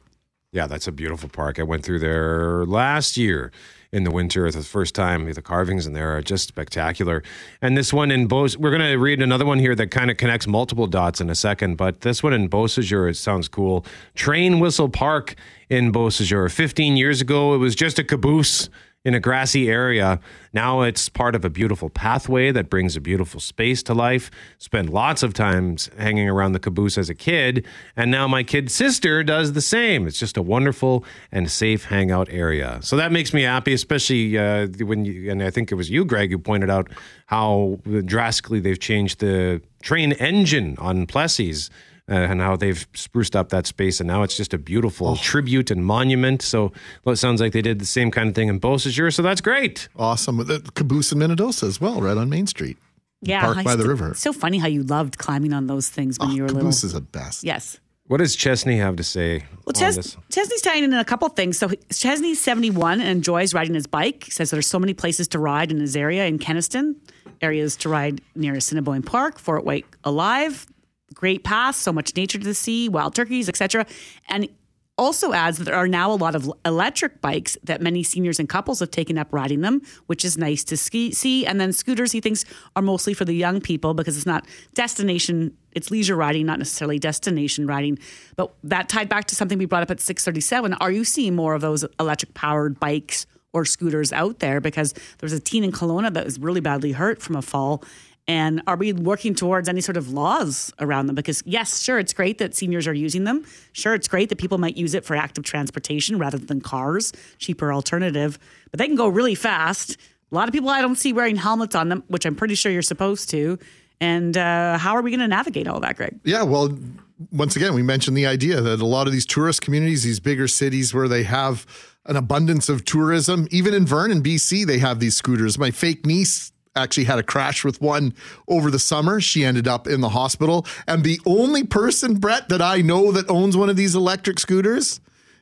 Yeah, that's a beautiful park. I went through there last year in the winter the first time. The carvings in there are just spectacular. And this one in Beauce, we're going to read another one here that kind of connects multiple dots in a second, but this one in Beausejour, it sounds cool. Train Whistle Park in Beausejour. 15 years ago, it was just a caboose in a grassy area. Now it's part of a beautiful pathway that brings a beautiful space to life. Spent lots of times hanging around the caboose as a kid, and now my kid sister does the same. It's just a wonderful and safe hangout area. So that makes me happy, especially uh, when you, and I think it was you, Greg, who pointed out how drastically they've changed the train engine on Plessis uh, and how they've spruced up that space. And now it's just a beautiful tribute and monument. So well, it sounds like they did the same kind of thing in Beausejour. So that's great. Awesome. The caboose in Minnedosa as well, right on Main Street. Yeah, park I by the still- river. So funny how you loved climbing on those things when you were little. Caboose is the best. Yes. What does Chesney have to say Well, on Ches- this? Chesney's tying in a couple things. So he- Chesney's 71 and enjoys riding his bike. He says there's so many places to ride in his area in Keniston, areas to ride near Assiniboine Park, FortWhyte Alive, great paths, so much nature to see, wild turkeys, etc. And also adds that there are now a lot of electric bikes that many seniors and couples have taken up riding them, which is nice to ski, see. And then scooters, he thinks, are mostly for the young people because it's not destination, it's leisure riding, not necessarily destination riding. But that tied back to something we brought up at 637. Are you seeing more of those electric powered bikes or scooters out there? Because there was a teen in Kelowna that was really badly hurt from a fall. And are we working towards any sort of laws around them? Because, yes, sure, it's great that seniors are using them. Sure, it's great that people might use it for active transportation rather than cars, cheaper alternative, but they can go really fast. A lot of people I don't see wearing helmets on them, which I'm pretty sure you're supposed to. And uh, how are we going to navigate all that, Greg? Yeah, well, once again, we mentioned the idea that a lot of these tourist communities, these bigger cities where they have an abundance of tourism, even in Vernon, BC, they have these scooters. My fake niece actually had a crash with one over the summer. She ended up in the hospital. And the only person, Brett, that I know that owns one of these electric scooters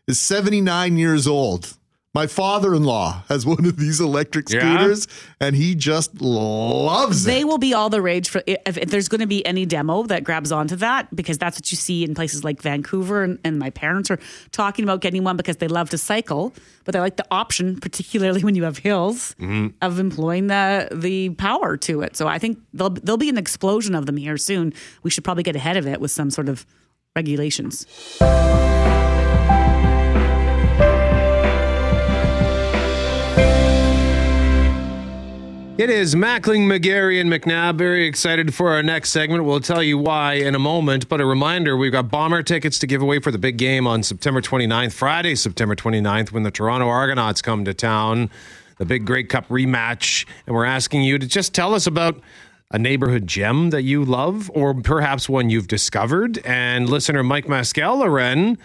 is 79 years old. My father in law has one of these electric Yeah? scooters and he just loves it. They will be all the rage for if, if there's going to be any demo that grabs onto that because that's what you see in places like Vancouver and, and my parents are talking about getting one because they love to cycle, but they like the option, particularly when you have hills, mm-hmm. of employing the the power to it. So I think there'll there'll be an explosion of them here soon. We should probably get ahead of it with some sort of regulations. It is Mackling, McGarry, and McNabb. Very excited for our next segment. We'll tell you why in a moment. But a reminder we've got bomber tickets to give away for the big game on September 29th, Friday, September 29th, when the Toronto Argonauts come to town, the big Grey Cup rematch. And we're asking you to just tell us about a neighborhood gem that you love, or perhaps one you've discovered. And listener Mike Mascalaren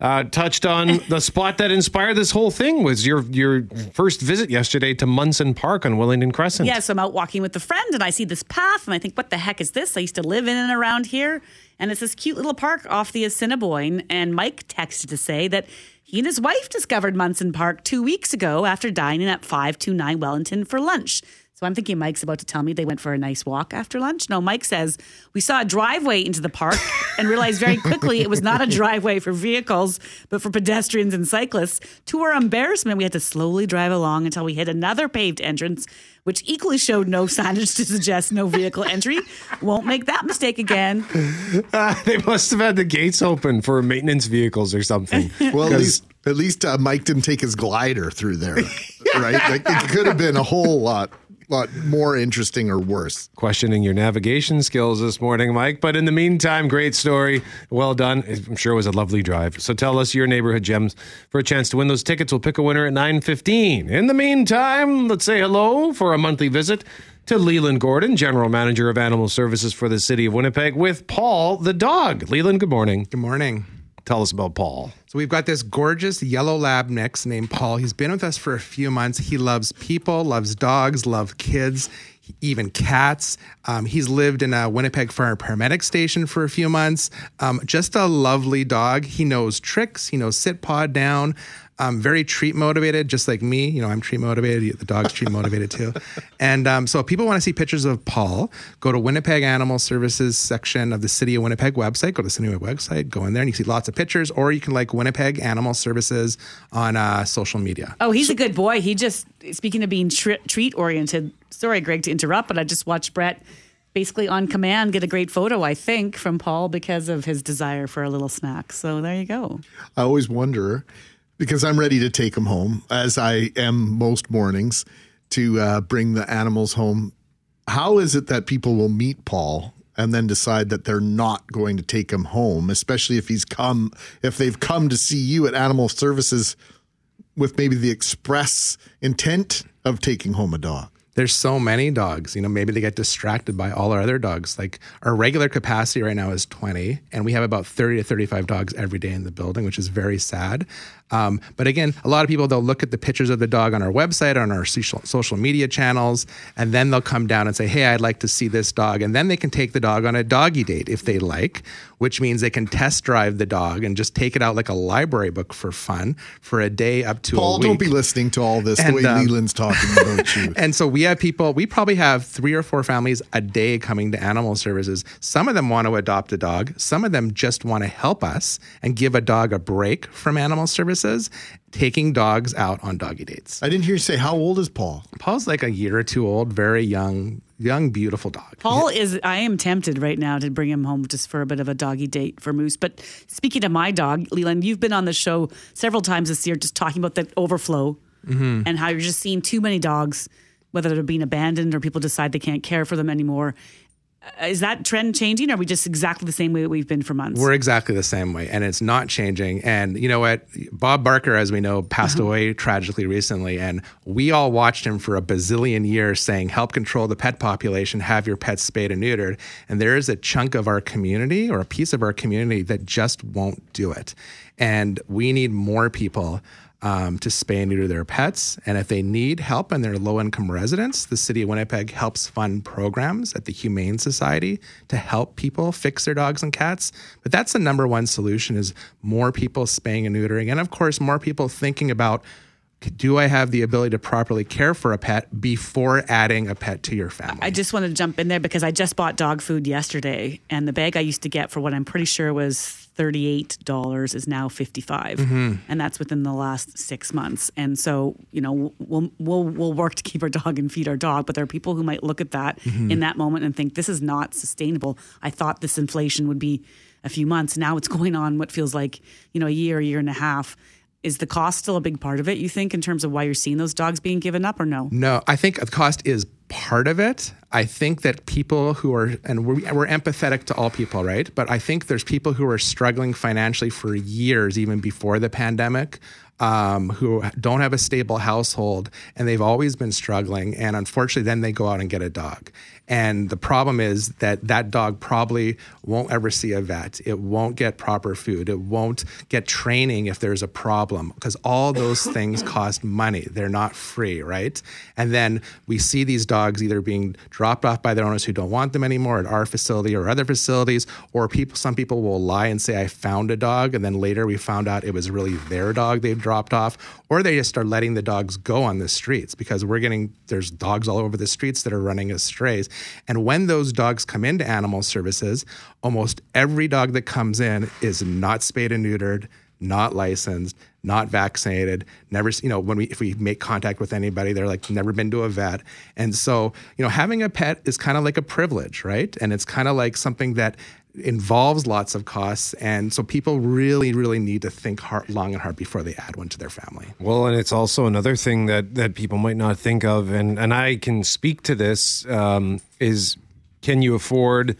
uh, touched on the spot that inspired this whole thing was your your first visit yesterday to Munson Park on Wellington Crescent. Yeah, so I'm out walking with a friend and I see this path and I think, what the heck is this? I used to live in and around here. And it's this cute little park off the Assiniboine. And Mike texted to say that he and his wife discovered Munson Park two weeks ago after dining at 529 Wellington for lunch. So I'm thinking Mike's about to tell me they went for a nice walk after lunch. No, Mike says we saw a driveway into the park and realized very quickly it was not a driveway for vehicles, but for pedestrians and cyclists. To our embarrassment, we had to slowly drive along until we hit another paved entrance, which equally showed no signage to suggest no vehicle entry. Won't make that mistake again. Uh, they must have had the gates open for maintenance vehicles or something. Well, at 'Cause- least at least uh, Mike didn't take his glider through there, right? Like it could have been a whole lot lot more interesting or worse. questioning your navigation skills this morning, Mike. But in the meantime, great story. Well done. I'm sure it was a lovely drive. So tell us your neighborhood gems for a chance to win those tickets. We'll pick a winner at 9.15. In the meantime, let's say hello for a monthly visit to Leland Gordon, General Manager of Animal Services for the City of Winnipeg, with Paul the dog. Leland, good morning. Good morning. Tell us about Paul. So we've got this gorgeous yellow lab mix named Paul. He's been with us for a few months. He loves people, loves dogs, loves kids, even cats. Um, he's lived in a Winnipeg Fire Paramedic Station for a few months. Um, just a lovely dog. He knows tricks. He knows sit pod down. Um, very treat motivated, just like me. You know, I'm treat motivated. The dog's treat motivated too. And um, so, if people want to see pictures of Paul, go to Winnipeg Animal Services section of the City of Winnipeg website. Go to the City of Winnipeg website, go in there, and you see lots of pictures. Or you can like Winnipeg Animal Services on uh, social media. Oh, he's a good boy. He just, speaking of being tre- treat oriented, sorry, Greg, to interrupt, but I just watched Brett basically on command get a great photo, I think, from Paul because of his desire for a little snack. So there you go. I always wonder because I'm ready to take them home, as I am most mornings, to uh, bring the animals home. How is it that people will meet Paul and then decide that they're not going to take him home, especially if he's come, if they've come to see you at Animal Services with maybe the express intent of taking home a dog? there's so many dogs. You know, maybe they get distracted by all our other dogs. Like our regular capacity right now is 20, and we have about 30 to 35 dogs every day in the building, which is very sad. Um, but again, a lot of people they'll look at the pictures of the dog on our website, on our social, media channels, and then they'll come down and say, "Hey, I'd like to see this dog," and then they can take the dog on a doggy date if they like, which means they can test drive the dog and just take it out like a library book for fun for a day up to Paul, a week. don't be listening to all this the way um, Leland's talking about you. And so we have people, we probably have three or four families a day coming to animal services. Some of them want to adopt a dog, some of them just want to help us and give a dog a break from animal services, taking dogs out on doggy dates. I didn't hear you say how old is Paul? Paul's like a year or two old, very young, young, beautiful dog. Paul is, I am tempted right now to bring him home just for a bit of a doggy date for Moose. But speaking of my dog, Leland, you've been on the show several times this year just talking about the overflow Mm-hmm. and how you're just seeing too many dogs, whether they're being abandoned or people decide they can't care for them anymore. Uh, Is that trend changing? Or are we just exactly the same way that we've been for months? We're exactly the same way, and it's not changing. And you know what? Bob Barker, as we know, passed away tragically recently, and we all watched him for a bazillion years saying, "Help control the pet population. Have your pets spayed and neutered." And there is a chunk of our community or a piece of our community that just won't do it, and we need more people um, to spay and neuter their pets. And if they need help and they're low income residents, the city of Winnipeg helps fund programs at the Humane Society to help people fix their dogs and cats. But that's the number one solution is more people spaying and neutering. And of course, more people thinking about do I have the ability to properly care for a pet before adding a pet to your family? I just want to jump in there because I just bought dog food yesterday, and the bag I used to get for what I'm pretty sure was thirty-eight dollars is now 55 Mhm. and that's within the last six months. And so, you know, we'll we'll we'll work to keep our dog and feed our dog, but there are people who might look at that Mhm. in that moment and think this is not sustainable. I thought this inflation would be a few months. Now it's going on what feels like you know a year, a year and a half. Is the cost still a big part of it? You think in terms of why you're seeing those dogs being given up, or no? No, I think the cost is part of it. I think that people who are, and we're, we're empathetic to all people, right? But I think there's people who are struggling financially for years, even before the pandemic, um, who don't have a stable household and they've always been struggling. And unfortunately, then they go out and get a dog. And the problem is that that dog probably won't ever see a vet. It won't get proper food. It won't get training if there's a problem because all those things cost money. They're not free, right? And then we see these dogs either being dropped off by their owners who don't want them anymore at our facility or other facilities, or people. Some people will lie and say, "I found a dog," and then later we found out it was really their dog they've dropped off, or they just start letting the dogs go on the streets because we're getting there's dogs all over the streets that are running as strays. And when those dogs come into animal services, almost every dog that comes in is not spayed and neutered, not licensed, not vaccinated, never, you know, when we, if we make contact with anybody, they're like, never been to a vet. And so, you know, having a pet is kind of like a privilege, right? And it's kind of like something that involves lots of costs. And so people really, really need to think hard, long and hard before they add one to their family. Well, and it's also another thing that that people might not think of, and and I can speak to this um, is can you afford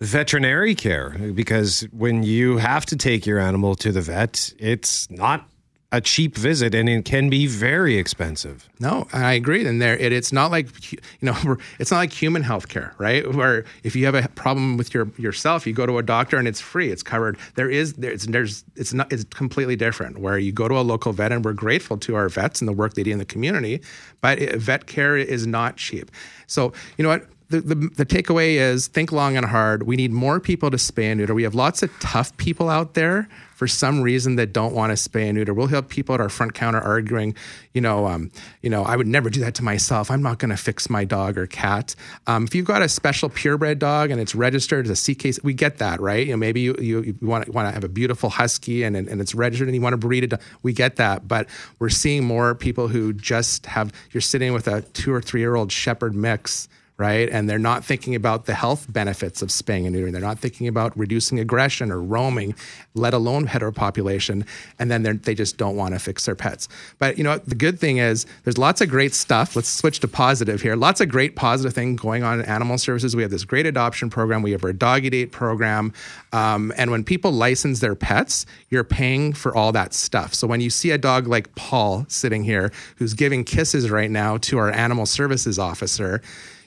veterinary care? Because when you have to take your animal to the vet, it's not a cheap visit, and it can be very expensive. No, I agree. And there, it, it's not like you know, it's not like human health care, right? Where if you have a problem with your yourself, you go to a doctor and it's free, it's covered. There is there's there's it's not it's completely different. Where you go to a local vet, and we're grateful to our vets and the work they do in the community, but it, vet care is not cheap. So you know what. The, the, the takeaway is think long and hard. We need more people to spay and neuter. We have lots of tough people out there for some reason that don't want to spay and neuter. We'll have people at our front counter arguing, you know, um, you know, I would never do that to myself. I'm not going to fix my dog or cat. Um, if you've got a special purebred dog and it's registered as a CK, we get that, right? You know, maybe you, you, you want to want to have a beautiful husky and, and, and it's registered and you want to breed it. We get that, but we're seeing more people who just have. You're sitting with a two or three year old shepherd mix right? And they're not thinking about the health benefits of spaying and neutering. They're not thinking about reducing aggression or roaming, let alone heteropopulation. And then they're- just don't want to fix their pets. But you know, the good thing is there's lots of great stuff. Let's switch to positive here. Lots of great positive thing going on in animal services. We have this great adoption program. We have our doggy date program. Um, and when people license their pets, you're paying for all that stuff. So when you see a dog like Paul sitting here, who's giving kisses right now to our animal services officer,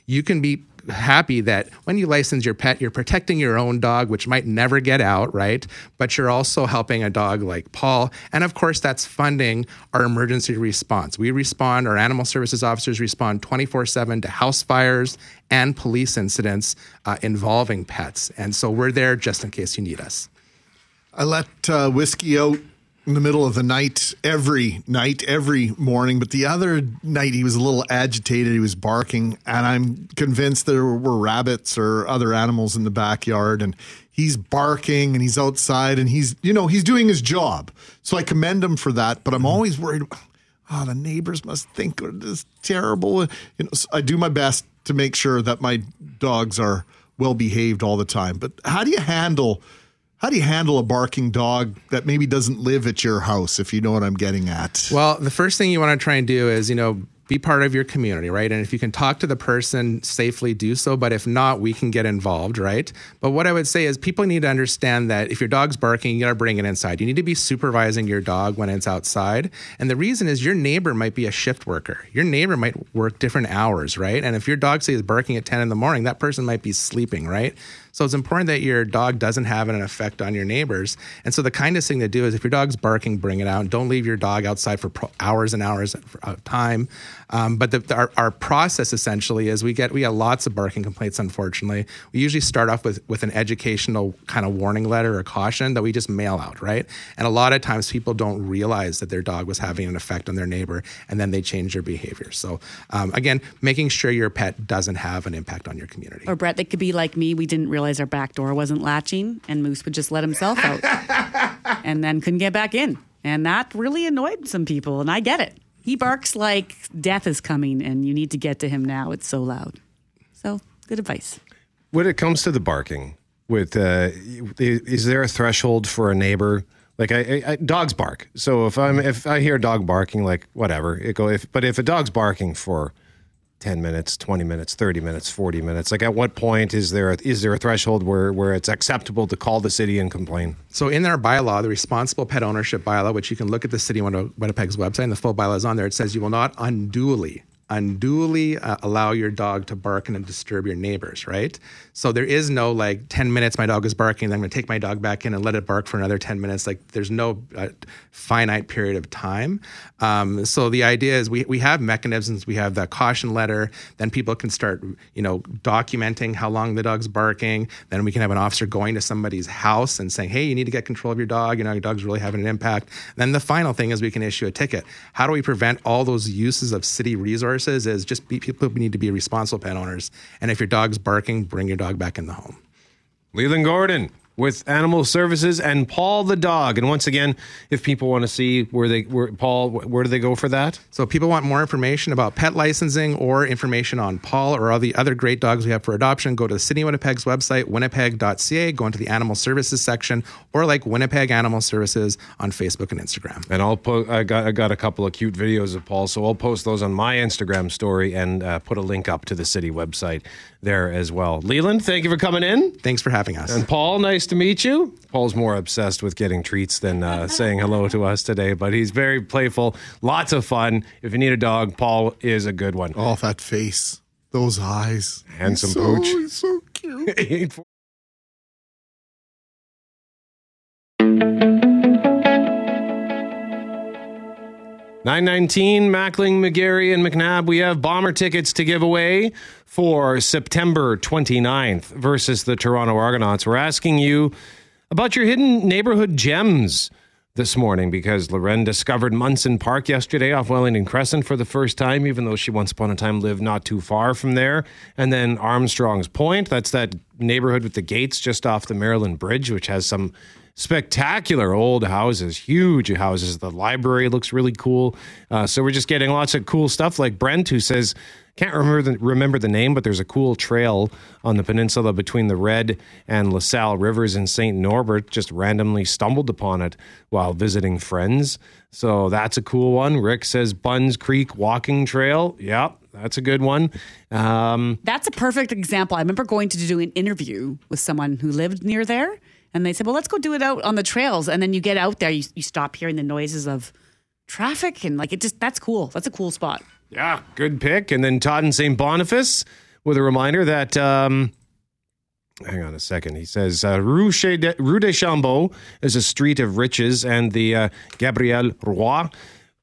you can be happy that when you license your pet, you're protecting your own dog, which might never get out, right? But you're also helping a dog like Paul. And of course, that's funding our emergency response. We respond, our animal services officers respond 24 7 to house fires and police incidents uh, involving pets. And so we're there just in case you need us. I let uh, whiskey out in the middle of the night every night, every morning. But the other night, he was a little agitated. He was barking, and I'm convinced there were rabbits or other animals in the backyard. And he's barking and he's outside and he's, you know, he's doing his job. So I commend him for that. But I'm mm-hmm. always worried. Oh, the neighbors must think this is terrible. You know, so I do my best to make sure that my dogs are well behaved all the time. But how do you handle? How do you handle a barking dog that maybe doesn't live at your house, if you know what I'm getting at? Well, the first thing you want to try and do is, you know, be part of your community, right? And if you can talk to the person safely, do so. But if not, we can get involved, right? But what I would say is people need to understand that if your dog's barking, you got to bring it inside. You need to be supervising your dog when it's outside. And the reason is your neighbor might be a shift worker. Your neighbor might work different hours, right? And if your dog, say, is barking at 10 in the morning, that person might be sleeping, right? So it's important that your dog doesn't have an effect on your neighbors. And so the kindest thing to do is if your dog's barking, bring it out. Don't leave your dog outside for pro- hours and hours of time. Um, but the, the- our, our process essentially is we get we get lots of barking complaints. Unfortunately, we usually start off with with an educational kind of warning letter or caution that we just mail out, right? And a lot of times people don't realize that their dog was having an effect on their neighbor, and then they change their behavior. So um, again, making sure your pet doesn't have an impact on your community. Or Brett, they could be like me. We didn't realize our back door wasn't latching, and Moose would just let himself out, and then couldn't get back in, and that really annoyed some people. And I get it. He barks like death is coming, and you need to get to him now. It's so loud. So good advice. When it comes to the barking, with uh, is is there a threshold for a neighbor? Like I, I, I dogs bark. So if I'm if I hear a dog barking, like whatever it go. If but if a dog's barking for ten minutes, twenty minutes, thirty minutes, forty minutes, like at what point is there a, is there a threshold where where it's acceptable to call the city and complain? So in our bylaw, the responsible pet ownership bylaw, which you can look at the city of Winnipeg's website, and the full bylaw is on there. It says you will not unduly unduly uh, allow your dog to bark and disturb your neighbors, right? So there is no like 10 minutes my dog is barking, I'm going to take my dog back in and let it bark for another 10 minutes. Like there's no uh, finite period of time. Um, so the idea is we, we have mechanisms. We have that caution letter. Then people can start, you know, documenting how long the dog's barking. Then we can have an officer going to somebody's house and saying, hey, you need to get control of your dog. You know, your dog's really having an impact. Then the final thing is we can issue a ticket. How do we prevent all those uses of city resources? Is just be, people need to be responsible pet owners. And if your dog's barking, bring your dog back in the home. Leland Gordon with Animal Services and Paul the dog. And once again, if people want to see where they where Paul, where do they go for that? So if people want more information about pet licensing or information on Paul or all the other great dogs we have for adoption, go to the City of Winnipeg's website, winnipeg.ca, go into the Animal Services section, or like Winnipeg Animal Services on Facebook and Instagram. And I'll po- I got I got a couple of cute videos of Paul, so I'll post those on my Instagram story and uh, put a link up to the city website there as well. Leland, thank you for coming in. Thanks for having us. And Paul, nice to meet you. Paul's more obsessed with getting treats than uh, saying hello to us today, but he's very playful, lots of fun. If you need a dog, Paul is a good one. Oh, that face, those eyes, handsome He's so- pooch. he's so cute. Nine nineteen, Mackling, McGarry, and McNabb. We have bomber tickets to give away for September 29th versus the Toronto Argonauts. We're asking you about your hidden neighborhood gems this morning because Loren discovered Munson Park yesterday off Wellington Crescent for the first time, even though she once upon a time lived not too far from there. And then Armstrong's Point, that's that neighborhood with the gates just off the Maryland Bridge, which has some spectacular old houses, huge houses. The library looks really cool. Uh, so we're just getting lots of cool stuff like Brent, who says Can't remember the, remember the name, but there's a cool trail on the peninsula between the Red and LaSalle rivers in St. Norbert. Just randomly stumbled upon it while visiting friends. So that's a cool one. Rick says Bunn's Creek Walking Trail. Yep, that's a good one. Um, That's a perfect example. I remember going to do an interview with someone who lived near there, and they said, "Well, let's go do it out on the trails." And then you get out there, you, you stop hearing the noises of traffic, and like it just that's cool. That's a cool spot. Yeah, good pick. And then Todd and St. Boniface with a reminder that, um, hang on a second. He says, uh, Rue, de, Rue Deschambault is a street of riches, and the uh, Gabrielle Roy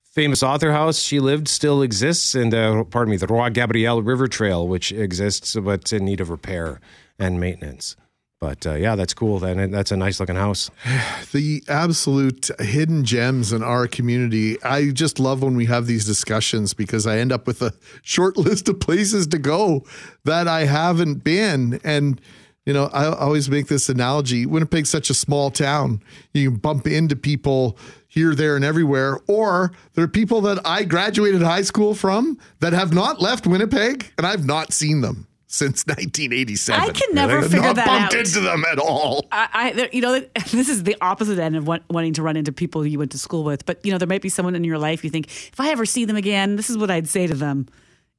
famous author house she lived still exists. And, uh, pardon me, the Roy Gabrielle River Trail, which exists, but in need of repair and maintenance. But uh, yeah, that's cool. Then that's a nice looking house. the absolute hidden gems in our community. I just love when we have these discussions because I end up with a short list of places to go that I haven't been. And, you know, I always make this analogy Winnipeg's such a small town. You bump into people here, there, and everywhere. Or there are people that I graduated high school from that have not left Winnipeg and I've not seen them since 1987. I can never I've figure not that bumped out. into them at all. I, I you know, this is the opposite end of want, wanting to run into people you went to school with. But you know, there might be someone in your life you think, if I ever see them again, this is what I'd say to them,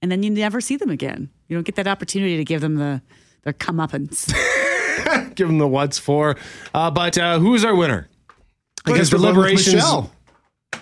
and then you never see them again. You don't get that opportunity to give them the their comeuppance. Give them the what's for. Uh, but uh, who's our winner? I guess the we're deliberations- Michelle.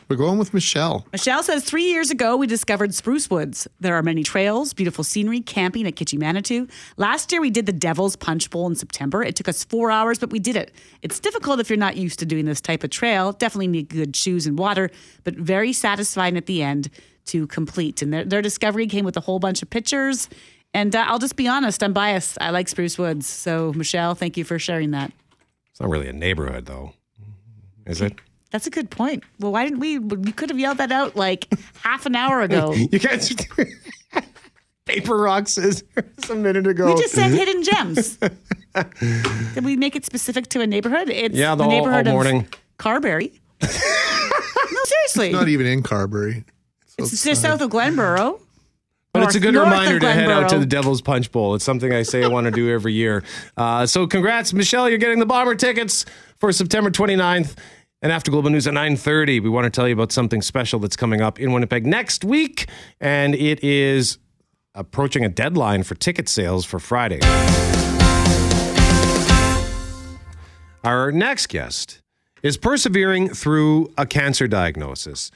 We're going with Michelle. Michelle says three years ago we discovered Spruce Woods. There are many trails, beautiful scenery, camping at Kiche Manitou. Last year we did the Devil's Punch Bowl in September. It took us four hours, but we did it. It's difficult if you're not used to doing this type of trail. Definitely need good shoes and water, but very satisfying at the end to complete. And their, their discovery came with a whole bunch of pictures. And uh, I'll just be honest, I'm biased. I like Spruce Woods. So Michelle, thank you for sharing that. It's not really a neighborhood, though, is it? That's a good point. Well, why didn't we? We could have yelled that out like half an hour ago. you guys paper rock scissors a minute ago. We just said hidden gems. Did we make it specific to a neighborhood? It's Yeah, the the whole- neighborhood all morning. of Carberry. no, seriously. It's not even in Carberry. it's just south of Glenboro. But it's a good north reminder to head out to the Devil's Punch Bowl. It's something I say I want to do every year. Uh, so congrats, Michelle. You're getting the Bomber tickets for September 29th. And after Global News at 9.30, we want to tell you about something special that's coming up in Winnipeg next week. And it is approaching a deadline for ticket sales for Friday. Our next guest is persevering through a cancer diagnosis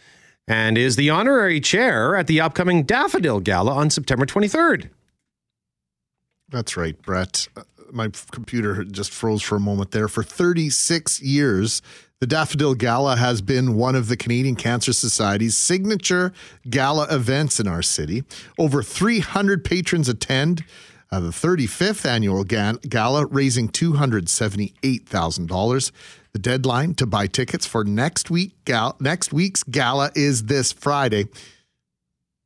and is the honorary chair at the upcoming Daffodil Gala on September 23rd. That's right, Brett. My computer just froze for a moment there. For 36 years, the Daffodil Gala has been one of the Canadian Cancer Society's signature gala events in our city. Over 300 patrons attend. Uh, the 35th annual gala, raising $278,000. The deadline to buy tickets for next week gal- next week's gala is this Friday.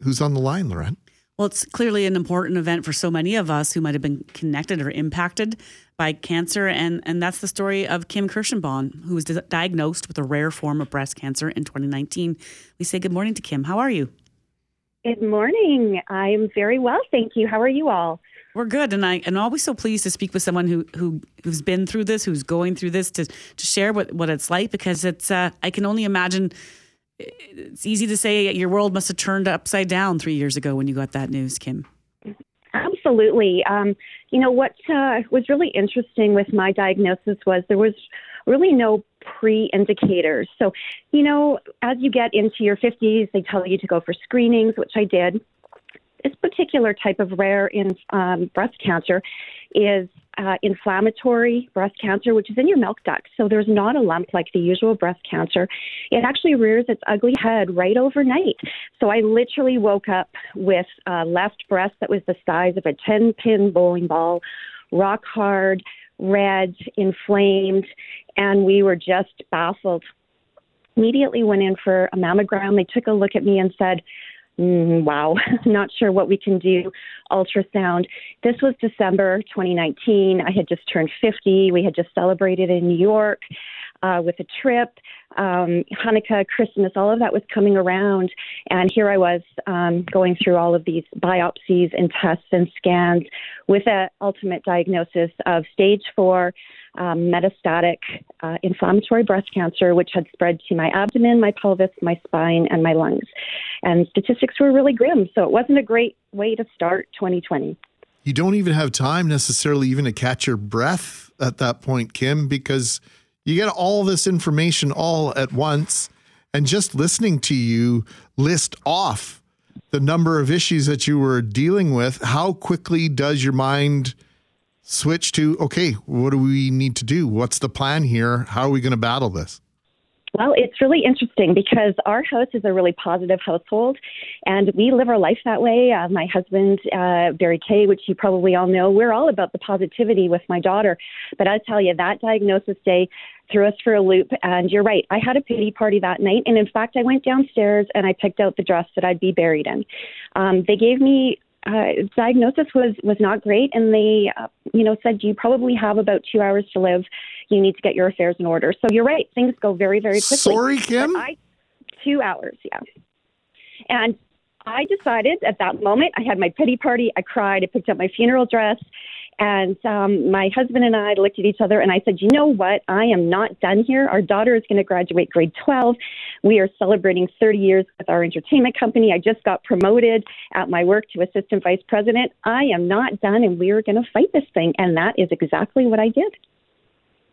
Who's on the line, Lorraine? Well, it's clearly an important event for so many of us who might have been connected or impacted by cancer. And, and that's the story of Kim Kirschenbaum, who was di- diagnosed with a rare form of breast cancer in 2019. We say good morning to Kim. How are you? Good morning. I'm very well, thank you. How are you all? We're good, and I and always so pleased to speak with someone who who who's been through this, who's going through this, to to share what what it's like because it's uh, I can only imagine. It's easy to say your world must have turned upside down three years ago when you got that news, Kim. Absolutely. Um, you know, what uh, was really interesting with my diagnosis was there was really no pre indicators. So, you know, as you get into your 50s, they tell you to go for screenings, which I did. This particular type of rare in um, breast cancer is uh, inflammatory breast cancer, which is in your milk duct. So there's not a lump like the usual breast cancer. It actually rears its ugly head right overnight. So I literally woke up with a left breast that was the size of a 10 pin bowling ball, rock hard, red, inflamed, and we were just baffled. Immediately went in for a mammogram. They took a look at me and said, mm, wow, not sure what we can do. Ultrasound. This was December 2019. I had just turned 50. We had just celebrated in New York uh, with a trip. Um, Hanukkah, Christmas, all of that was coming around. And here I was um, going through all of these biopsies and tests and scans with an ultimate diagnosis of stage four um, metastatic uh, inflammatory breast cancer, which had spread to my abdomen, my pelvis, my spine, and my lungs. And statistics were really grim. So it wasn't a great way to start 2020. You don't even have time necessarily even to catch your breath at that point, Kim, because you get all this information all at once. And just listening to you list off the number of issues that you were dealing with, how quickly does your mind switch to, okay, what do we need to do? What's the plan here? How are we going to battle this? Well, it's really interesting because our house is a really positive household, and we live our life that way. Uh, my husband, uh, Barry Kay, which you probably all know, we're all about the positivity with my daughter. But I tell you, that diagnosis day threw us for a loop. And you're right, I had a pity party that night, and in fact, I went downstairs and I picked out the dress that I'd be buried in. Um, they gave me uh, diagnosis was was not great, and they, uh, you know, said you probably have about two hours to live. You need to get your affairs in order. So you're right; things go very, very quickly. Sorry, Kim. I, two hours, yeah. And I decided at that moment, I had my pity party. I cried. I picked up my funeral dress, and um, my husband and I looked at each other and I said, You know what? I am not done here. Our daughter is going to graduate grade 12. We are celebrating 30 years with our entertainment company. I just got promoted at my work to assistant vice president. I am not done and we are going to fight this thing. And that is exactly what I did.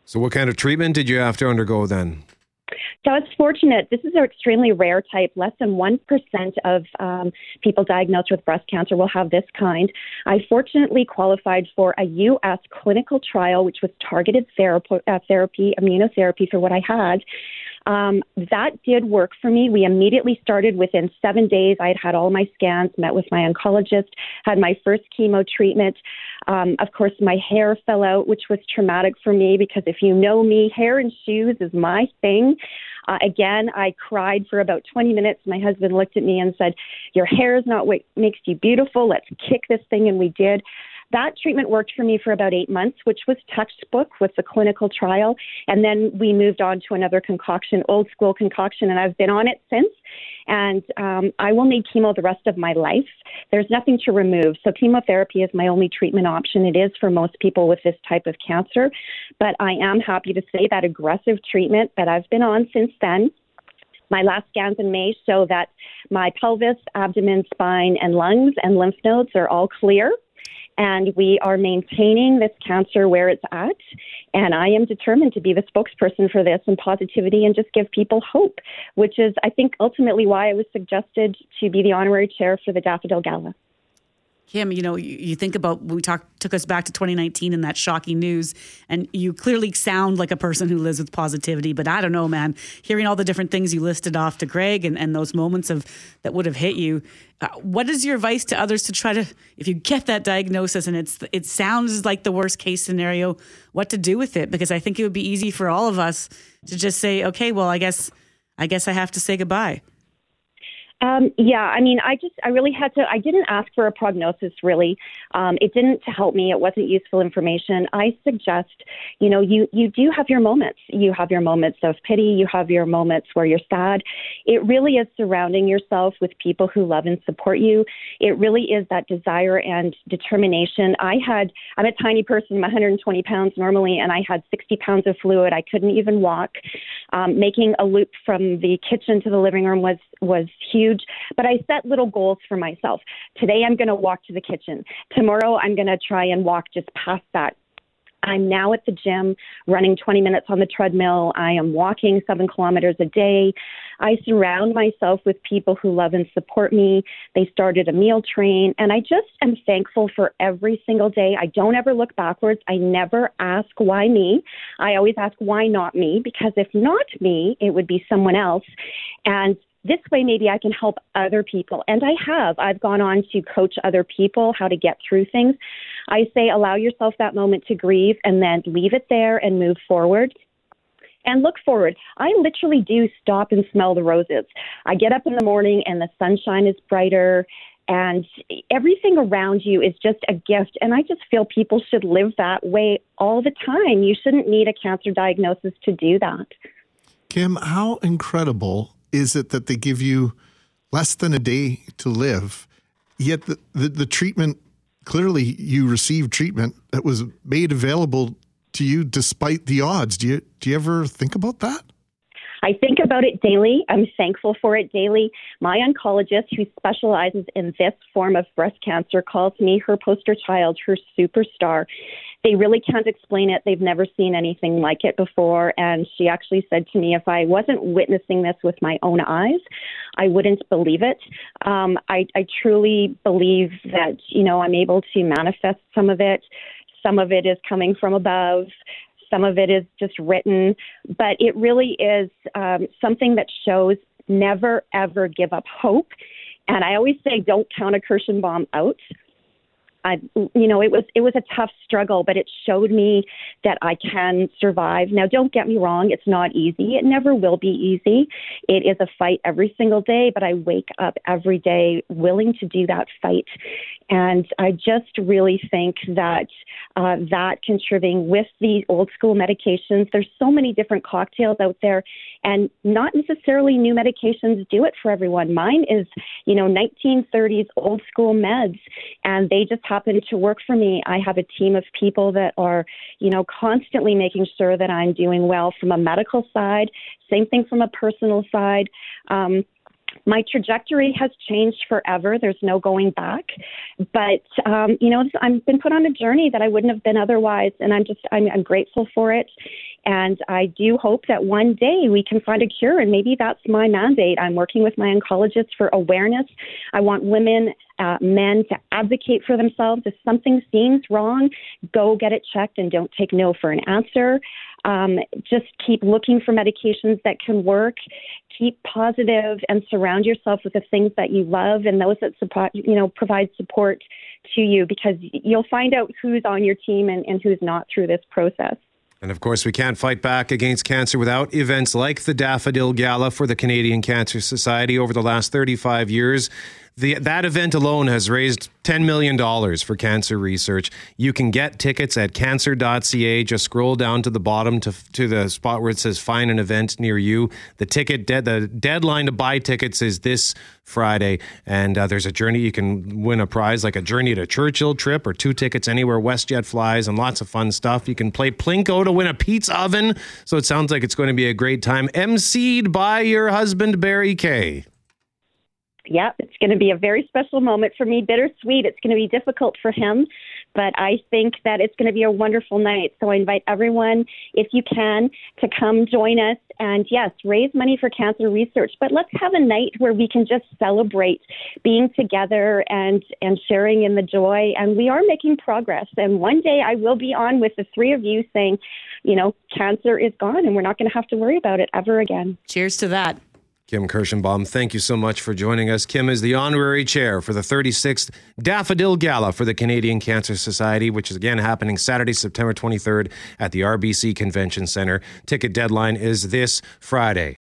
So, what kind of treatment did you have to undergo then? So it's fortunate. This is an extremely rare type. Less than 1% of um, people diagnosed with breast cancer will have this kind. I fortunately qualified for a U.S. clinical trial, which was targeted therapy, uh, therapy immunotherapy for what I had. Um, that did work for me. We immediately started within seven days. I had had all my scans, met with my oncologist, had my first chemo treatment. Um, of course, my hair fell out, which was traumatic for me because if you know me, hair and shoes is my thing. Uh, again, I cried for about 20 minutes. My husband looked at me and said, Your hair is not what makes you beautiful. Let's kick this thing. And we did. That treatment worked for me for about eight months, which was textbook with the clinical trial. And then we moved on to another concoction, old school concoction, and I've been on it since. And um, I will need chemo the rest of my life. There's nothing to remove. So chemotherapy is my only treatment option. It is for most people with this type of cancer. But I am happy to say that aggressive treatment that I've been on since then my last scans in May show that my pelvis, abdomen, spine, and lungs and lymph nodes are all clear and we are maintaining this cancer where it's at. And I am determined to be the spokesperson for this and positivity and just give people hope, which is, I think, ultimately why I was suggested to be the honorary chair for the Daffodil Gala. Kim, you know, you, you think about we talked took us back to 2019 and that shocking news, and you clearly sound like a person who lives with positivity. But I don't know, man. Hearing all the different things you listed off to Greg and, and those moments of that would have hit you, uh, what is your advice to others to try to, if you get that diagnosis and it's it sounds like the worst case scenario, what to do with it? Because I think it would be easy for all of us to just say, okay, well, I guess I guess I have to say goodbye. Um, yeah, I mean, I just, I really had to, I didn't ask for a prognosis really. Um, it didn't help me. It wasn't useful information. I suggest, you know, you, you do have your moments. You have your moments of pity. You have your moments where you're sad. It really is surrounding yourself with people who love and support you. It really is that desire and determination. I had, I'm a tiny person, I'm 120 pounds normally, and I had 60 pounds of fluid. I couldn't even walk. Um, making a loop from the kitchen to the living room was, was huge huge, but I set little goals for myself. Today I'm going to walk to the kitchen. Tomorrow I'm going to try and walk just past that I'm now at the gym running 20 minutes on the treadmill. I am walking seven kilometers a day. I surround myself with people who love and support me. They started a meal train, and I just am thankful for every single day. I don't ever look backwards. I never ask why me. I always ask why not me, because if not me, it would be someone else. And this way maybe I can help other people. And I have. I've gone on to coach other people how to get through things. I say allow yourself that moment to grieve and then leave it there and move forward. and look forward. I literally do stop and smell the roses. I get up in the morning and the sunshine is brighter and everything around you is just a gift. And I just feel people should live that way all the time. You shouldn't need a cancer diagnosis to do that. Kim, how incredible is it that they give you less than a day to live, yet the, the, the treatment clearly you received treatment that was made available to you despite the odds. Do you do you ever think about that? I think about it daily. I'm thankful for it daily. My oncologist, who specializes in this form of breast cancer, calls me her poster child, her superstar. They really can't explain it. They've never seen anything like it before. And she actually said to me, if I wasn't witnessing this with my own eyes, I wouldn't believe it. Um, I, I truly believe that, you know, I'm able to manifest some of it. Some of it is coming from above. Some of it is just written, but it really is um, something that shows never ever give up hope. And I always say, don't count a Kirschenbaum out. I, you know, it was it was a tough struggle, but it showed me that I can survive. Now, don't get me wrong; it's not easy. It never will be easy. It is a fight every single day, but I wake up every day willing to do that fight. And I just really think that uh, that contributing with the old school medications, there's so many different cocktails out there, and not necessarily new medications do it for everyone. Mine is, you know, 1930s old school meds, and they just happen to work for me. I have a team of people that are, you know, constantly making sure that I'm doing well from a medical side. Same thing from a personal side. Um, my trajectory has changed forever. There's no going back. But um, you know, I've been put on a journey that I wouldn't have been otherwise, and I'm just I'm, I'm grateful for it. And I do hope that one day we can find a cure, and maybe that's my mandate. I'm working with my oncologist for awareness. I want women, uh, men to advocate for themselves. If something seems wrong, go get it checked and don't take no for an answer. Um, just keep looking for medications that can work. Keep positive and surround yourself with the things that you love and those that support, you know, provide support to you because you'll find out who's on your team and, and who's not through this process. And of course, we can't fight back against cancer without events like the Daffodil Gala for the Canadian Cancer Society over the last 35 years. The, that event alone has raised $10 million for cancer research. You can get tickets at cancer.ca. Just scroll down to the bottom to, to the spot where it says find an event near you. The ticket, de- the deadline to buy tickets is this Friday. And uh, there's a journey. You can win a prize like a journey to Churchill trip or two tickets anywhere WestJet flies and lots of fun stuff. You can play Plinko to win a pizza oven. So it sounds like it's going to be a great time. MC'd by your husband, Barry Kay. Yep, it's going to be a very special moment for me. Bittersweet. It's going to be difficult for him, but I think that it's going to be a wonderful night. So I invite everyone, if you can, to come join us and yes, raise money for cancer research. But let's have a night where we can just celebrate being together and and sharing in the joy. And we are making progress. And one day I will be on with the three of you saying, you know, cancer is gone and we're not going to have to worry about it ever again. Cheers to that. Kim Kirschenbaum, thank you so much for joining us. Kim is the honorary chair for the 36th Daffodil Gala for the Canadian Cancer Society, which is again happening Saturday, September 23rd at the RBC Convention Center. Ticket deadline is this Friday.